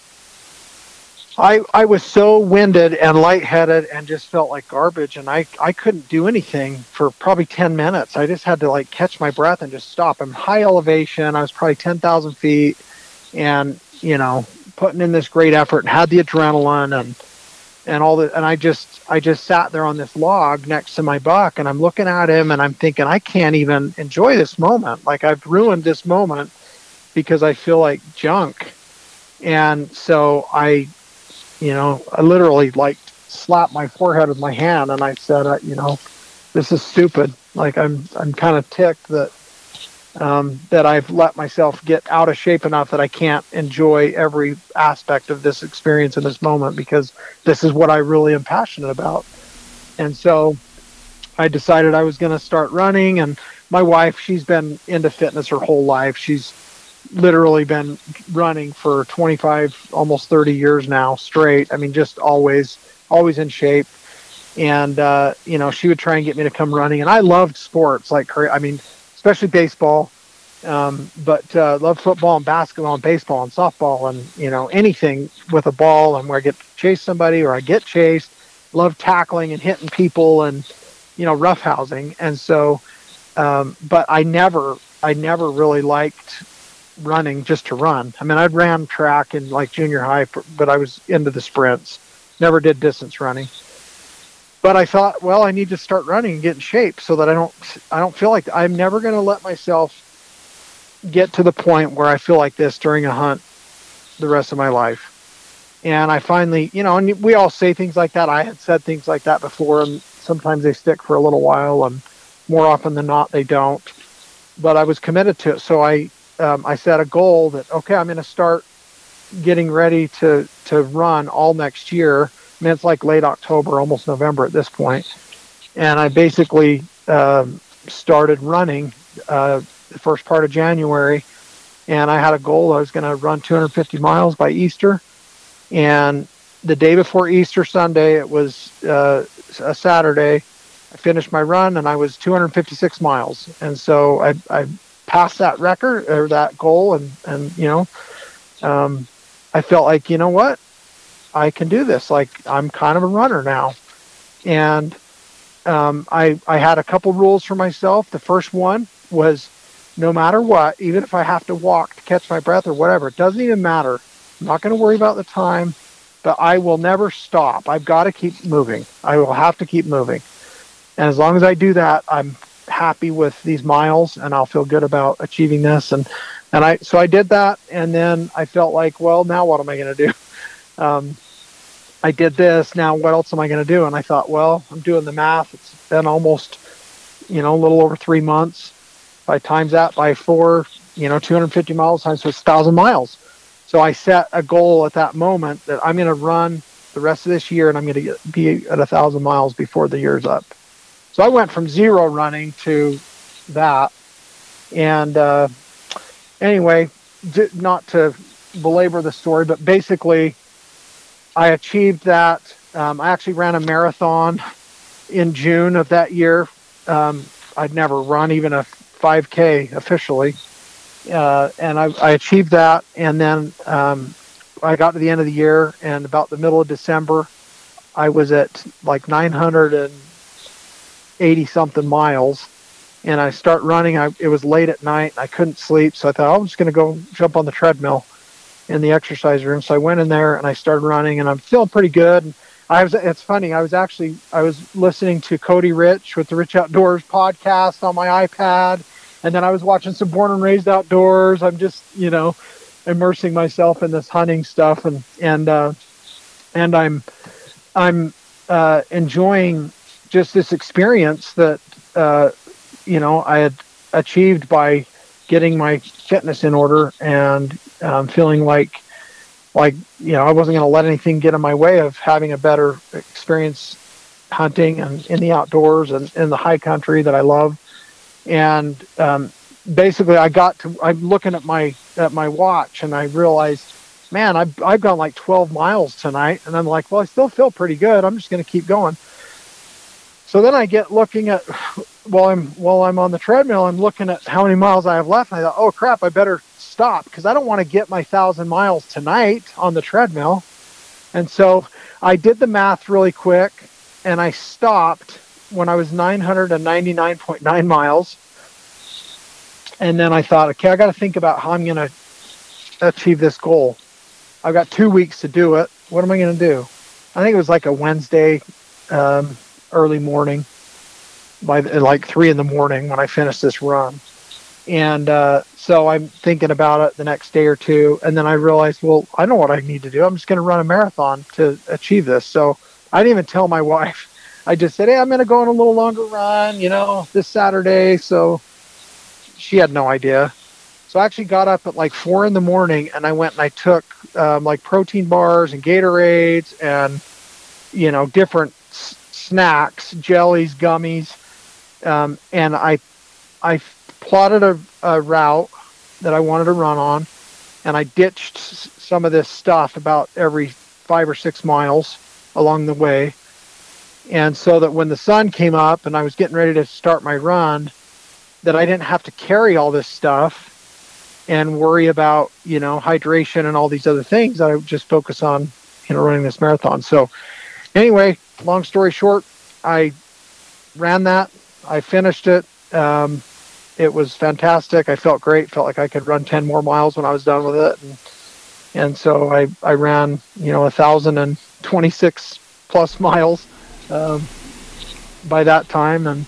I I was so winded and lightheaded and just felt like garbage and I I couldn't do anything for probably 10 minutes. I just had to like catch my breath and just stop. I'm high elevation. I was probably 10,000 feet and you know putting in this great effort and had the adrenaline and and all the and I just I just sat there on this log next to my buck and I'm looking at him and I'm thinking I can't even enjoy this moment. Like I've ruined this moment because I feel like junk. And so I you know, I literally like slapped my forehead with my hand and I said, uh, you know, this is stupid. Like I'm I'm kind of ticked that um, that I've let myself get out of shape enough that I can't enjoy every aspect of this experience in this moment because this is what I really am passionate about. And so I decided I was going to start running. And my wife, she's been into fitness her whole life. She's literally been running for 25, almost 30 years now straight. I mean, just always, always in shape. And, uh, you know, she would try and get me to come running. And I loved sports like her. I mean, especially baseball. Um, but uh, love football and basketball and baseball and softball and you know anything with a ball and where I get to chase somebody or I get chased. Love tackling and hitting people and you know roughhousing. And so, um, but I never, I never really liked running just to run. I mean, I ran track in like junior high, but I was into the sprints. Never did distance running but I thought, well, I need to start running and get in shape so that I don't I don't feel like I'm never going to let myself get to the point where I feel like this during a hunt the rest of my life. And I finally, you know, and we all say things like that. I had said things like that before, and sometimes they stick for a little while, and more often than not, they don't. But I was committed to it, so I um, I set a goal that okay, I'm going to start getting ready to to run all next year I mean, it's like late October, almost November at this point. And I basically um, started running uh, the first part of January. And I had a goal I was going to run 250 miles by Easter. And the day before Easter Sunday, it was uh, a Saturday. I finished my run and I was 256 miles. And so I, I passed that record or that goal. And, and you know, um, I felt like, you know what? I can do this. Like I'm kind of a runner now, and um, I I had a couple rules for myself. The first one was no matter what, even if I have to walk to catch my breath or whatever, it doesn't even matter. I'm not going to worry about the time, but I will never stop. I've got to keep moving. I will have to keep moving, and as long as I do that, I'm happy with these miles, and I'll feel good about achieving this. And and I so I did that, and then I felt like, well, now what am I going to do? Um, I did this. Now, what else am I going to do? And I thought, well, I'm doing the math. It's been almost, you know, a little over three months. If I times that by four, you know, 250 miles times so it's 1,000 miles. So I set a goal at that moment that I'm going to run the rest of this year and I'm going to be at a thousand miles before the year's up. So I went from zero running to that. And uh, anyway, not to belabor the story, but basically, I achieved that. Um, I actually ran a marathon in June of that year. Um, I'd never run even a 5K officially. Uh, and I, I, achieved that. And then um, I got to the end of the year, and about the middle of December, I was at like 980 something miles. And I start running. I, it was late at night. I couldn't sleep, so I thought oh, I'm just going to go jump on the treadmill in the exercise room. So I went in there and I started running, and I'm feeling pretty good. I was. It's funny. I was actually I was listening to Cody Rich with the Rich Outdoors podcast on my iPad, and then I was watching some Born and Raised Outdoors. I'm just you know immersing myself in this hunting stuff, and and uh, and I'm I'm uh, enjoying just this experience that uh, you know I had achieved by getting my fitness in order and um, feeling like like you know I wasn't going to let anything get in my way of having a better experience hunting and in the outdoors and in the high country that I love. And um, basically, I got to I'm looking at my at my watch and I realized, man, I've I've gone like 12 miles tonight, and I'm like, well, I still feel pretty good. I'm just going to keep going. So then I get looking at while I'm while I'm on the treadmill, I'm looking at how many miles I have left. And I thought, oh crap, I better stop because I don't want to get my thousand miles tonight on the treadmill. And so I did the math really quick, and I stopped when I was 999.9 miles. And then I thought, okay, I got to think about how I'm going to achieve this goal. I've got two weeks to do it. What am I going to do? I think it was like a Wednesday, um, early morning, by like three in the morning when I finished this run. And uh, so I'm thinking about it the next day or two, and then I realized, well, I know what I need to do. I'm just going to run a marathon to achieve this. So I didn't even tell my wife. I just said, hey, I'm going to go on a little longer run, you know, this Saturday. So she had no idea. So I actually got up at like four in the morning and I went and I took um, like protein bars and Gatorades and, you know, different s- snacks, jellies, gummies. Um, and I, I plotted a, a route that I wanted to run on and I ditched s- some of this stuff about every five or six miles along the way. And so that when the sun came up and I was getting ready to start my run, that I didn't have to carry all this stuff and worry about, you know, hydration and all these other things. I would just focus on, you know, running this marathon. So anyway, long story short, I ran that. I finished it. Um, it was fantastic. I felt great. Felt like I could run 10 more miles when I was done with it. And, and so I, I ran, you know, a thousand and 26 plus miles um, by that time, and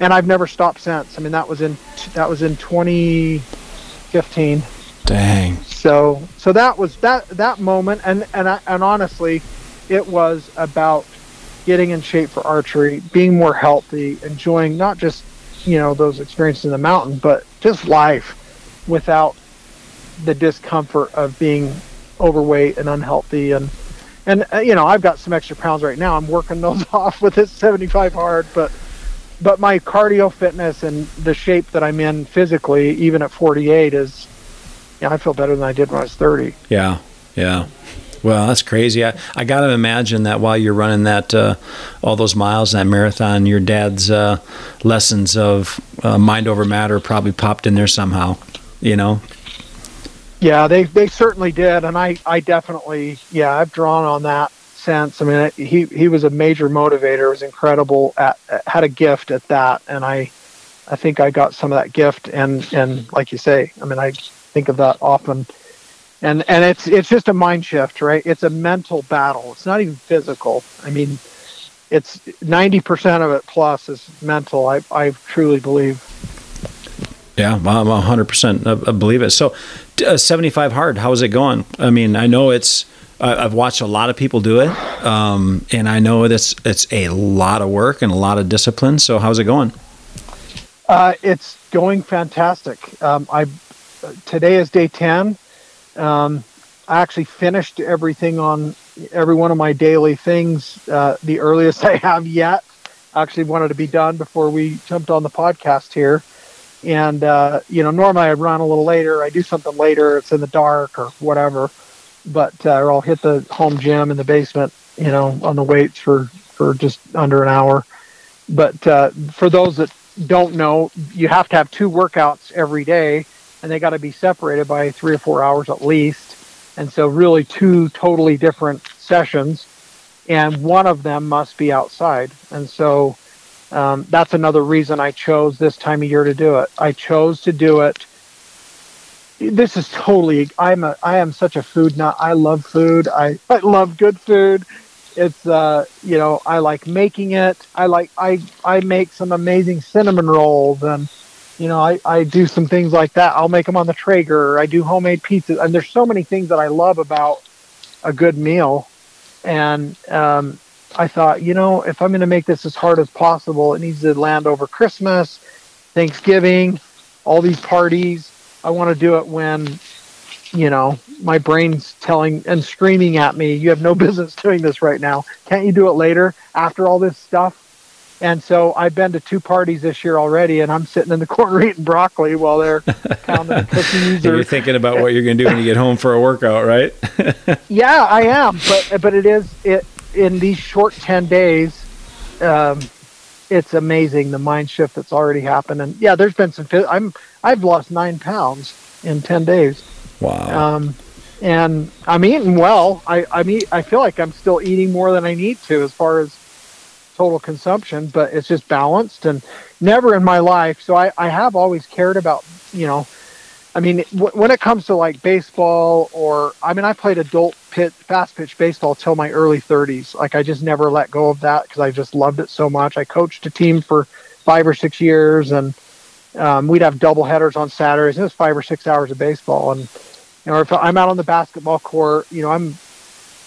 and I've never stopped since. I mean, that was in that was in 2015. Dang. So so that was that that moment, and and I, and honestly, it was about getting in shape for archery, being more healthy, enjoying not just you know those experiences in the mountain, but just life without the discomfort of being overweight and unhealthy and and uh, you know I've got some extra pounds right now. I'm working those off with this 75 hard, but but my cardio fitness and the shape that I'm in physically, even at 48, is yeah, I feel better than I did when I was 30. Yeah, yeah. Well, that's crazy. I, I got to imagine that while you're running that uh, all those miles that marathon, your dad's uh, lessons of uh, mind over matter probably popped in there somehow. You know. Yeah, they they certainly did, and I I definitely yeah I've drawn on that since. I mean, it, he he was a major motivator. Was incredible at had a gift at that, and I I think I got some of that gift, and and like you say, I mean I think of that often, and and it's it's just a mind shift, right? It's a mental battle. It's not even physical. I mean, it's ninety percent of it plus is mental. I I truly believe. Yeah, I'm 100% believe it. So, uh, 75 hard, how is it going? I mean, I know it's, I've watched a lot of people do it, um, and I know it's it's a lot of work and a lot of discipline. So, how's it going? Uh, it's going fantastic. Um, I today is day 10. Um, I actually finished everything on every one of my daily things. Uh, the earliest I have yet. I actually wanted to be done before we jumped on the podcast here. And uh, you know normally i run a little later. I do something later. It's in the dark or whatever. But uh, or i'll hit the home gym in the basement you know on the weights for for just under an hour. But uh, for those that don't know you have to have two workouts every day and they got to be separated by three or four hours at least and so really two totally different sessions and one of them must be outside and so um, that's another reason I chose this time of year to do it. I chose to do it. This is totally. I'm a. I am such a food nut. I love food. I I love good food. It's uh you know I like making it. I like I I make some amazing cinnamon rolls and you know I I do some things like that. I'll make them on the Traeger. I do homemade pizzas and there's so many things that I love about a good meal and um I thought, you know, if I'm going to make this as hard as possible, it needs to land over Christmas, Thanksgiving, all these parties. I want to do it when, you know, my brain's telling and screaming at me, you have no business doing this right now. Can't you do it later after all this stuff? And so I've been to two parties this year already, and I'm sitting in the corner eating broccoli while they're pounding the cookies. Or, you're thinking about what you're going to do when you get home for a workout, right? yeah, I am. But but it is it in these short 10 days um, it's amazing the mind shift that's already happened and yeah there's been some i'm i've lost nine pounds in 10 days wow um, and i'm eating well i i mean i feel like i'm still eating more than i need to as far as total consumption but it's just balanced and never in my life so i i have always cared about you know I mean, w- when it comes to like baseball or, I mean, I played adult pit, fast pitch baseball till my early 30s. Like, I just never let go of that because I just loved it so much. I coached a team for five or six years, and um, we'd have double headers on Saturdays. And it was five or six hours of baseball, and you know, if I'm out on the basketball court, you know, I'm,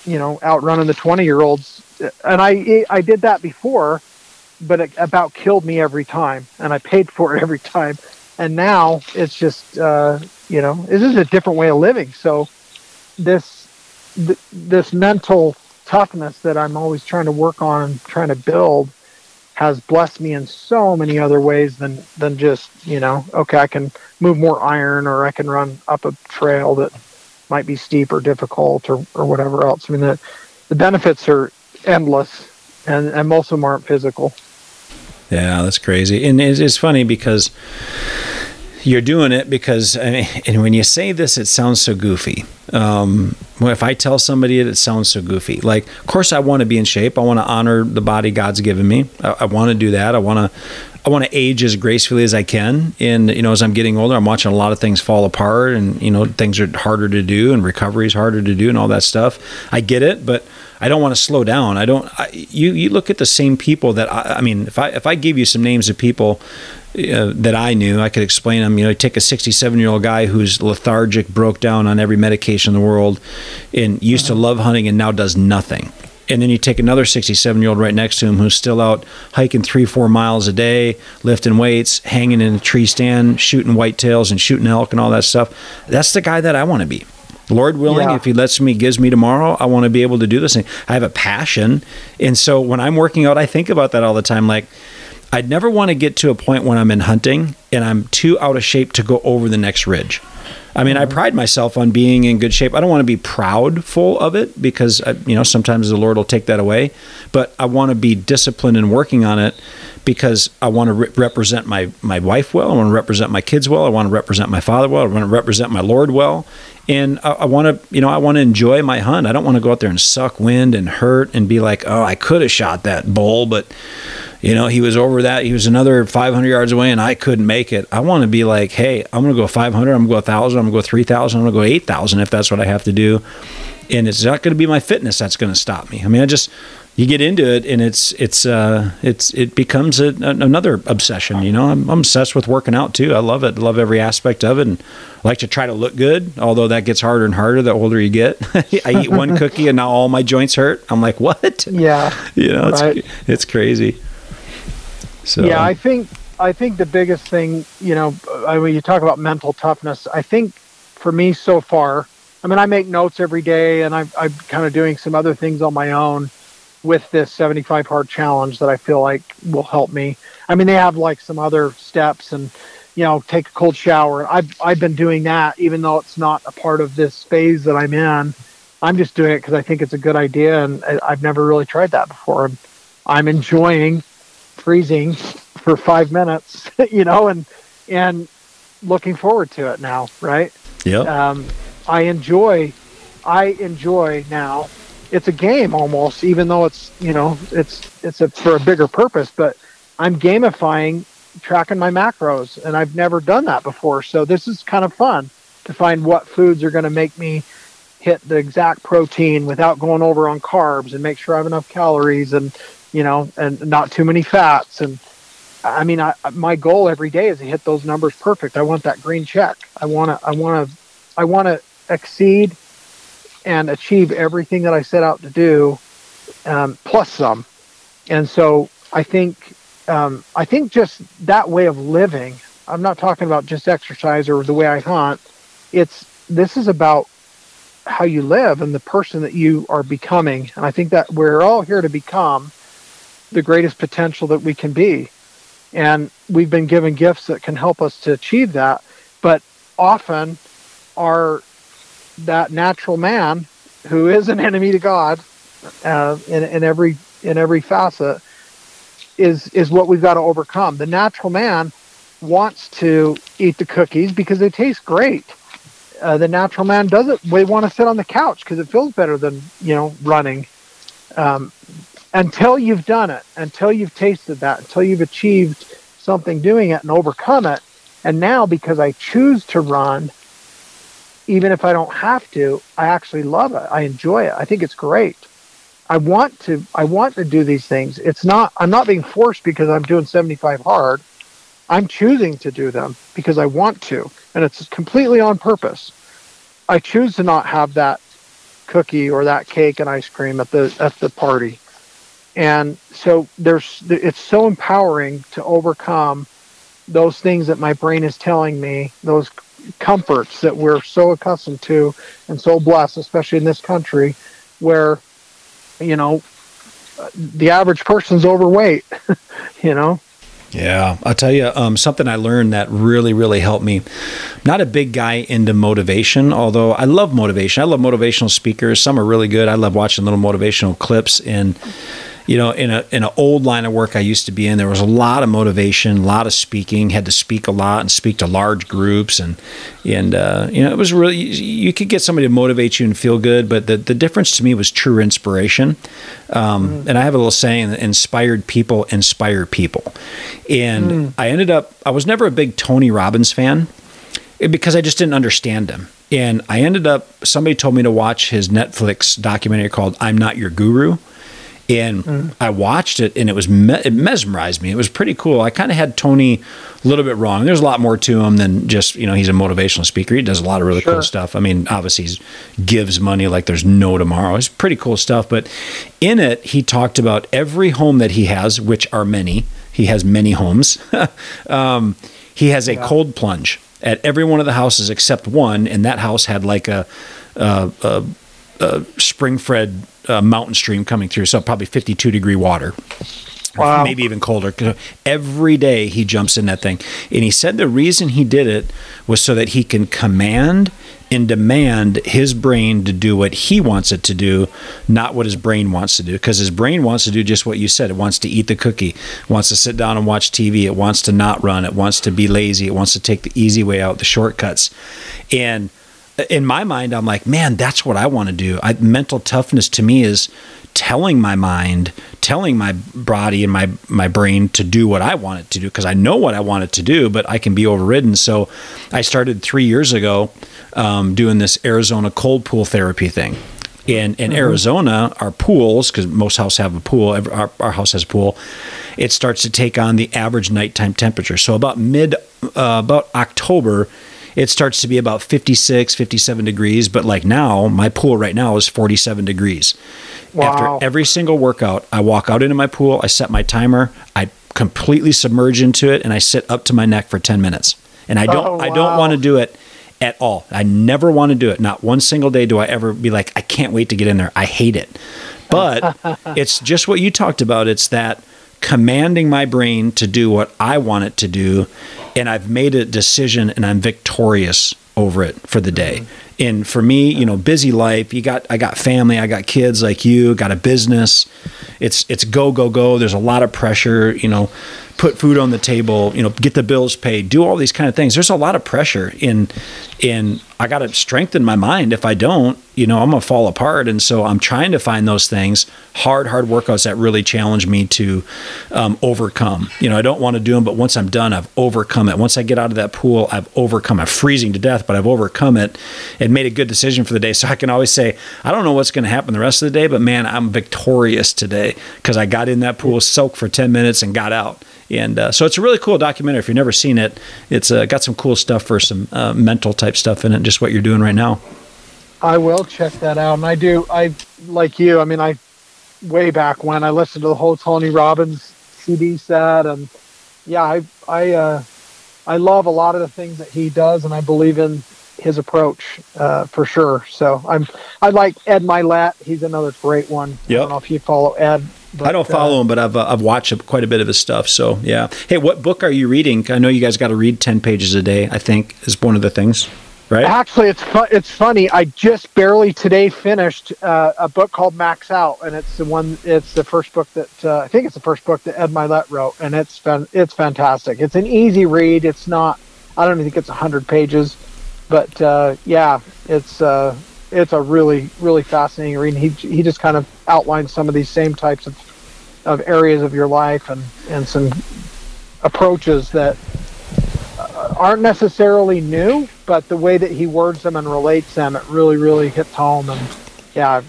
you know, out running the 20 year olds, and I I did that before, but it about killed me every time, and I paid for it every time and now it's just uh, you know this is a different way of living. So this th- this mental toughness that I'm always trying to work on and trying to build has blessed me in so many other ways than than just you know okay I can move more iron or I can run up a trail that might be steep or difficult or, or whatever else. I mean the the benefits are endless and, and most of them aren't physical. Yeah, that's crazy. And it's, it's funny because you're doing it because I mean, and when you say this, it sounds so goofy. Um, if I tell somebody it, it sounds so goofy. Like, of course, I want to be in shape. I want to honor the body God's given me. I, I want to do that. I want to. I want to age as gracefully as I can. And you know, as I'm getting older, I'm watching a lot of things fall apart, and you know, things are harder to do, and recovery is harder to do, and all that stuff. I get it, but I don't want to slow down. I don't. I, you you look at the same people that I, I mean, if I if I gave you some names of people uh, that I knew, I could explain them. You know, take a 67 year old guy who's lethargic, broke down on every medication in the world, and used to love hunting and now does nothing. And then you take another 67 year old right next to him who's still out hiking three, four miles a day, lifting weights, hanging in a tree stand, shooting whitetails and shooting elk and all that stuff. That's the guy that I want to be. Lord willing, yeah. if He lets me, gives me tomorrow, I want to be able to do this thing. I have a passion. And so when I'm working out, I think about that all the time. Like, I'd never want to get to a point when I'm in hunting and I'm too out of shape to go over the next ridge. I mean, I mm-hmm. pride myself on being in good shape. I don't want to be proudful of it because, uh, you know, sometimes the Lord will take that away. But I want to be disciplined in working on it because I want to re- represent my, my wife well. I want to represent my kids well. I want to represent my father well. I want to represent my Lord well and I, I want to, you know, I want to enjoy my hunt. I don't want to go out there and suck wind and hurt and be like, oh, I could have shot that bull, but you know, he was over that. He was another 500 yards away, and I couldn't make it. I want to be like, hey, I'm going to go 500. I'm going to go 1,000. I'm going to go 3,000. I'm going to go 8,000 if that's what I have to do. And it's not going to be my fitness that's going to stop me. I mean, I just you get into it and it's it's uh it's it becomes a, another obsession you know? I'm, I'm, obsessed with working out too. I love it. Love every aspect of it and I like to try to look good although that gets harder and harder the older you get. I eat one cookie and now all my joints hurt. I'm like what? Yeah. You know it's, right. it's crazy. So yeah i think i think the biggest thing you know I mean, you talk about mental toughness. I think for me so far i mean i make notes every day and i'm, I'm kind of doing some other things on my own with this 75 hard challenge that I feel like will help me. I mean, they have like some other steps and, you know, take a cold shower. I've, I've been doing that even though it's not a part of this phase that I'm in. I'm just doing it because I think it's a good idea and I've never really tried that before. And I'm enjoying freezing for five minutes, you know, and, and looking forward to it now. Right. Yeah. Um, I enjoy, I enjoy now it's a game almost, even though it's you know it's it's a, for a bigger purpose. But I'm gamifying tracking my macros, and I've never done that before. So this is kind of fun to find what foods are going to make me hit the exact protein without going over on carbs, and make sure I have enough calories, and you know, and not too many fats. And I mean, I, my goal every day is to hit those numbers perfect. I want that green check. I want to. I want to. I want to exceed and achieve everything that I set out to do, um, plus some. And so I think um, I think just that way of living. I'm not talking about just exercise or the way I hunt. It's this is about how you live and the person that you are becoming. And I think that we're all here to become the greatest potential that we can be. And we've been given gifts that can help us to achieve that. But often our that natural man who is an enemy to God uh, in, in every in every facet is is what we've got to overcome. The natural man wants to eat the cookies because they taste great. Uh, the natural man doesn't. We want to sit on the couch because it feels better than you know running. Um, until you've done it, until you've tasted that, until you've achieved something doing it and overcome it, And now because I choose to run, even if I don't have to, I actually love it. I enjoy it. I think it's great. I want to I want to do these things. It's not I'm not being forced because I'm doing 75 hard. I'm choosing to do them because I want to and it's completely on purpose. I choose to not have that cookie or that cake and ice cream at the at the party. And so there's it's so empowering to overcome those things that my brain is telling me, those comforts that we're so accustomed to and so blessed, especially in this country where you know, the average person's overweight, you know? Yeah, I'll tell you um, something I learned that really, really helped me. not a big guy into motivation, although I love motivation. I love motivational speakers. Some are really good. I love watching little motivational clips and you know, in a in an old line of work I used to be in, there was a lot of motivation, a lot of speaking. Had to speak a lot and speak to large groups, and and uh, you know, it was really you could get somebody to motivate you and feel good. But the the difference to me was true inspiration. Um, mm. And I have a little saying: "Inspired people inspire people." And mm. I ended up I was never a big Tony Robbins fan eh, because I just didn't understand him. And I ended up somebody told me to watch his Netflix documentary called "I'm Not Your Guru." And mm. I watched it and it was me- it mesmerized me. It was pretty cool. I kind of had Tony a little bit wrong. There's a lot more to him than just you know he's a motivational speaker. He does a lot of really sure. cool stuff. I mean, obviously he gives money like there's no tomorrow. It's pretty cool stuff. But in it, he talked about every home that he has, which are many. He has many homes. um, he has a yeah. cold plunge at every one of the houses except one, and that house had like a, a, a, a spring fed uh, mountain stream coming through, so probably 52 degree water. Wow. Maybe even colder. Every day he jumps in that thing. And he said the reason he did it was so that he can command and demand his brain to do what he wants it to do, not what his brain wants to do. Because his brain wants to do just what you said. It wants to eat the cookie, wants to sit down and watch TV, it wants to not run, it wants to be lazy, it wants to take the easy way out, the shortcuts. And in my mind, I'm like, man, that's what I want to do. I, mental toughness to me is telling my mind, telling my body and my my brain to do what I want it to do because I know what I want it to do, but I can be overridden. So I started three years ago um, doing this Arizona cold pool therapy thing. In in mm-hmm. Arizona, our pools, because most houses have a pool, every, our, our house has a pool. It starts to take on the average nighttime temperature. So about mid, uh, about October, it starts to be about 56, 57 degrees. But like now, my pool right now is 47 degrees. Wow. After every single workout, I walk out into my pool, I set my timer, I completely submerge into it, and I sit up to my neck for 10 minutes. And I don't, oh, wow. I don't oh, want to do it at all. I never want to do it. Not one single day do I ever be like, I can't wait to get in there. I hate it. But it's just what you talked about. It's that commanding my brain to do what I want it to do. And I've made a decision and I'm victorious over it for the day. Mm-hmm. And for me, you know, busy life, you got I got family, I got kids like you, got a business. It's it's go go go. There's a lot of pressure, you know, put food on the table, you know, get the bills paid, do all these kind of things. There's a lot of pressure in in I got to strengthen my mind. If I don't, you know, I'm going to fall apart. And so I'm trying to find those things, hard, hard workouts that really challenge me to um, overcome. You know, I don't want to do them, but once I'm done, I've overcome it. Once I get out of that pool, I've overcome it. freezing to death, but I've overcome it and made a good decision for the day. So I can always say, I don't know what's going to happen the rest of the day, but man, I'm victorious today because I got in that pool, soaked for 10 minutes, and got out. And uh, so it's a really cool documentary. If you've never seen it, it's uh, got some cool stuff for some uh, mental type stuff in it, just what you're doing right now. I will check that out. And I do, I like you. I mean, I way back when I listened to the whole Tony Robbins CD set, and yeah, I I uh, I love a lot of the things that he does, and I believe in his approach uh, for sure. So I'm I like Ed Mylett. He's another great one. Yep. I don't know if you follow Ed. But, I don't follow uh, him, but I've uh, I've watched quite a bit of his stuff. So yeah. Hey, what book are you reading? I know you guys got to read ten pages a day. I think is one of the things. Right. Actually, it's fu- it's funny. I just barely today finished uh, a book called Max Out, and it's the one. It's the first book that uh, I think it's the first book that Ed Mylett wrote, and it's fan- it's fantastic. It's an easy read. It's not. I don't think it's hundred pages, but uh, yeah, it's uh, it's a really really fascinating read. He he just kind of outlines some of these same types of of areas of your life and and some approaches that aren't necessarily new, but the way that he words them and relates them, it really, really hits home. And yeah, I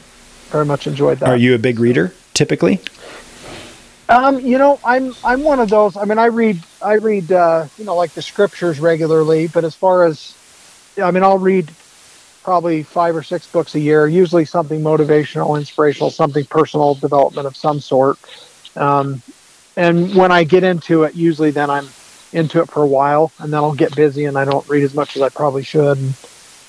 very much enjoyed that. Are you a big reader typically? Um, you know, I'm I'm one of those. I mean, I read I read uh, you know like the scriptures regularly, but as far as I mean, I'll read probably five or six books a year, usually something motivational, inspirational, something personal development of some sort. Um, and when I get into it, usually then I'm into it for a while, and then I'll get busy and I don't read as much as I probably should, and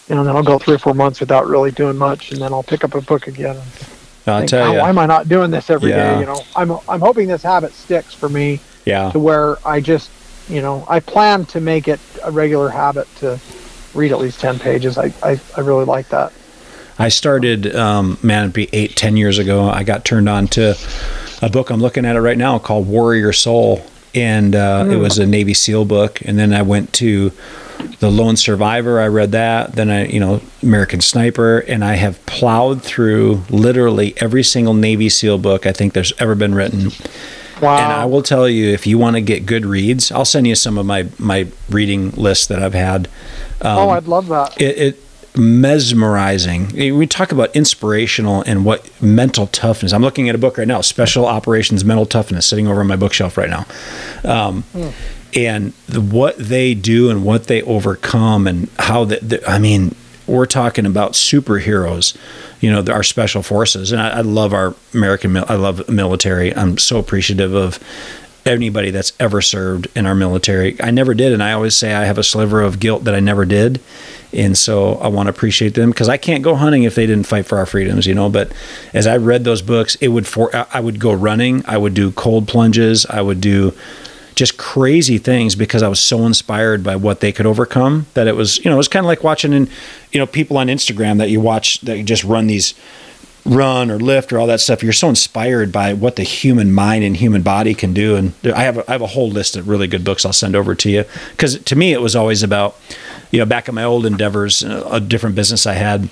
you know, then I'll go three or four months without really doing much, and then I'll pick up a book again. And I'll think, tell "Oh, you. why am I not doing this every day? Yeah. You know, I'm I'm hoping this habit sticks for me Yeah. to where I just, you know, I plan to make it a regular habit to read at least 10 pages. I, I, I really like that. I started, um, man, it'd be eight, ten years ago. I got turned on to a book I'm looking at it right now called Warrior Soul, and uh, it was a Navy SEAL book. And then I went to the Lone Survivor. I read that. Then I, you know, American Sniper, and I have plowed through literally every single Navy SEAL book I think there's ever been written. Wow. And I will tell you, if you want to get good reads, I'll send you some of my my reading list that I've had. Um, oh, I'd love that. it, it mesmerizing. We talk about inspirational and what mental toughness. I'm looking at a book right now, Special Operations Mental Toughness, sitting over on my bookshelf right now. Um, And the, what they do and what they overcome and how the I mean, we're talking about superheroes. You know, our special forces, and I, I love our American. I love military. I'm so appreciative of anybody that's ever served in our military. I never did, and I always say I have a sliver of guilt that I never did, and so I want to appreciate them because I can't go hunting if they didn't fight for our freedoms, you know. But as I read those books, it would for I would go running, I would do cold plunges, I would do just crazy things because I was so inspired by what they could overcome that it was, you know, it was kind of like watching, in, you know, people on Instagram that you watch that just run these run or lift or all that stuff. You're so inspired by what the human mind and human body can do. And I have a, I have a whole list of really good books I'll send over to you because to me it was always about, you know, back in my old endeavors, uh, a different business I had.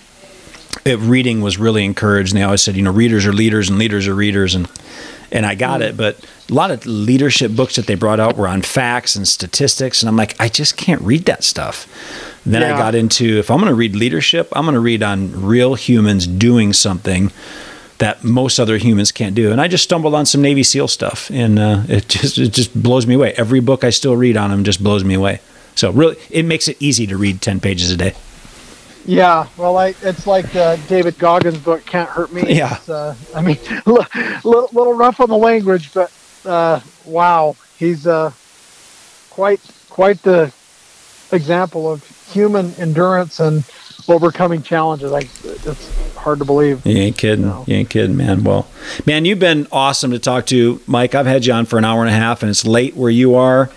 It, reading was really encouraged, and they always said, you know, readers are leaders and leaders are readers, and and I got it. But a lot of leadership books that they brought out were on facts and statistics, and I'm like, I just can't read that stuff. Then I got into if I'm going to read leadership, I'm going to read on real humans doing something that most other humans can't do. And I just stumbled on some Navy SEAL stuff, and uh, it just it just blows me away. Every book I still read on them just blows me away. So really, it makes it easy to read ten pages a day. Yeah, well, I, it's like uh, David Goggins' book, Can't Hurt Me. Yeah. Uh, I mean, a little, little rough on the language, but uh, wow, he's uh, quite quite the example of human endurance and overcoming challenges. Like, it's hard to believe. You ain't kidding. No. You ain't kidding, man. Well, man, you've been awesome to talk to, Mike. I've had you on for an hour and a half, and it's late where you are.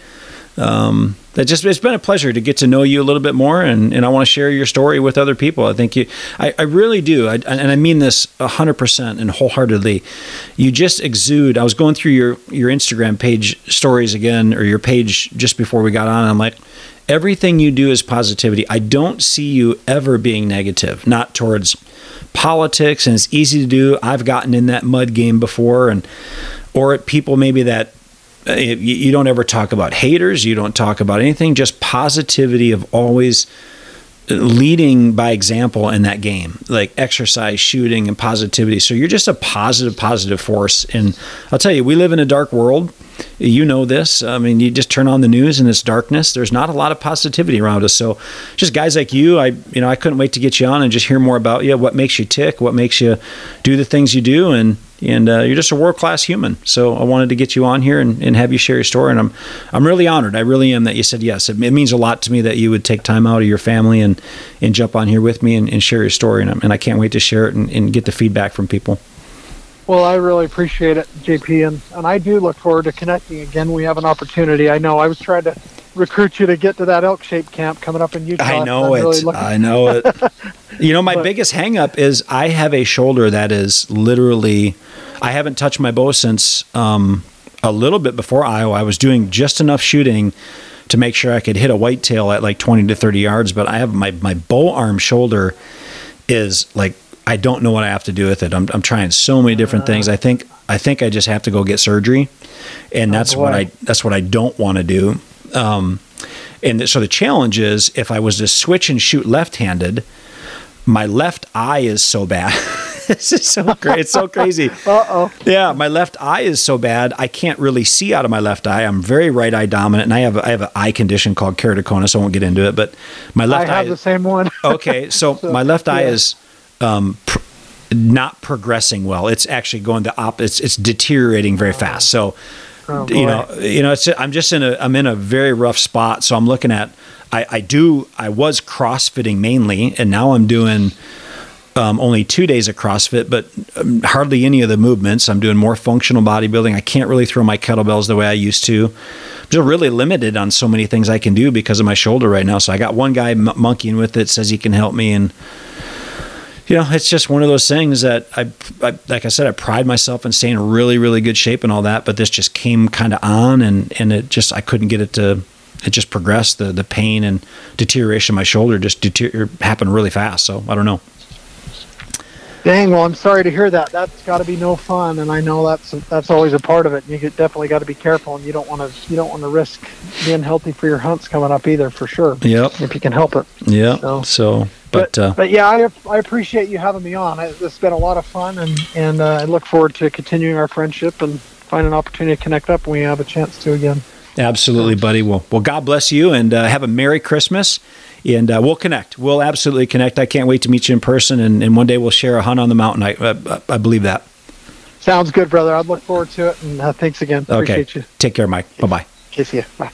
Um, it just it's been a pleasure to get to know you a little bit more, and, and I want to share your story with other people. I think you, I, I really do, I, and I mean this hundred percent and wholeheartedly. You just exude. I was going through your your Instagram page stories again, or your page just before we got on. I'm like, everything you do is positivity. I don't see you ever being negative, not towards politics, and it's easy to do. I've gotten in that mud game before, and or at people maybe that you, don't ever talk about haters, you don't talk about anything, just positivity of always leading by example in that game, like exercise, shooting, and positivity. So you're just a positive, positive force. And I'll tell you, we live in a dark world. You know this. I mean, you just turn on the news and it's darkness. There's not a lot of positivity around us. So, just guys like you, I you know, I couldn't wait to get you on and just hear more about you. What makes you tick? What makes you do the things you do? And and uh, you're just a world class human. So I wanted to get you on here and, and have you share your story. And I'm I'm really honored. I really am that you said yes. It, it means a lot to me that you would take time out of your family and and jump on here with me and, and share your story. And, and I can't wait to share it and, and get the feedback from people. Well, I really appreciate it, JP, and, and I do look forward to connecting again. We have an opportunity. I know I was trying to recruit you to get to that Elk Shape camp coming up in Utah. I know it. really I know it. you know, my But- biggest hang up is I have a shoulder that is literally, I haven't touched my bow since um, a little bit before Iowa. I was doing just enough shooting to make sure I could hit a whitetail at like 20 to 30 yards, but I have my, my bow arm shoulder is like, I don't know what I have to do with it. I'm, I'm trying so many different things. I think, I think I just have to go get surgery and that's what. I, that's what I don't want to do. Um, And so the challenge is if I was to switch and shoot left-handed, my left eye is so bad. this is so great. It's so crazy. Uh oh. Yeah, my left eye is so bad I can't really see out of my left eye. I'm very right eye dominant, and I have I have an eye condition called keratoconus. I won't get into it, but my left I left have eye. the same one. okay, so, So, my left eye yeah. is um, pr- not progressing well. It's actually going the op. It's it's deteriorating very fast. So Oh, you know, you know, it's I'm just in a I'm in a very rough spot. So I'm looking at I, I do I was CrossFitting mainly, and now I'm doing um, only two days of CrossFit, but um, hardly any of the movements. I'm doing more functional bodybuilding. I can't really throw my kettlebells the way I used to. I'm just really limited on so many things I can do because of my shoulder right now. So I got one guy m- monkeying with it, says he can help me, and you know, it's just one of those things that I, I like I said, I pride myself in staying in really, really good shape and all that, but this just came kind of on and, and it just, I couldn't get it to, it just progressed. The, the pain and deterioration of my shoulder just deter- er, happened really fast. So I don't know. Dang. Well, I'm sorry to hear that. That's got to be no fun, and I know that's that's always a part of it. You definitely got to be careful, and you don't want to you don't want to risk being healthy for your hunts coming up either, for sure. Yep. If you can help it. Yeah. So- So, but, uh, but yeah, I, I appreciate you having me on. I, this has been a lot of fun, and and uh, I look forward to continuing our friendship and find an opportunity to connect up when we have a chance to again. Absolutely, buddy. Well, well, God bless you, and uh, have a Merry Christmas. And uh, we'll connect. We'll absolutely connect. I can't wait to meet you in person, and, and one day we'll share a hunt on the mountain. I, I, I believe that. Sounds good, brother. I'd look forward to it, and uh, thanks again. Okay. Appreciate you. Take care, Mike. Bye bye. See ya. Bye.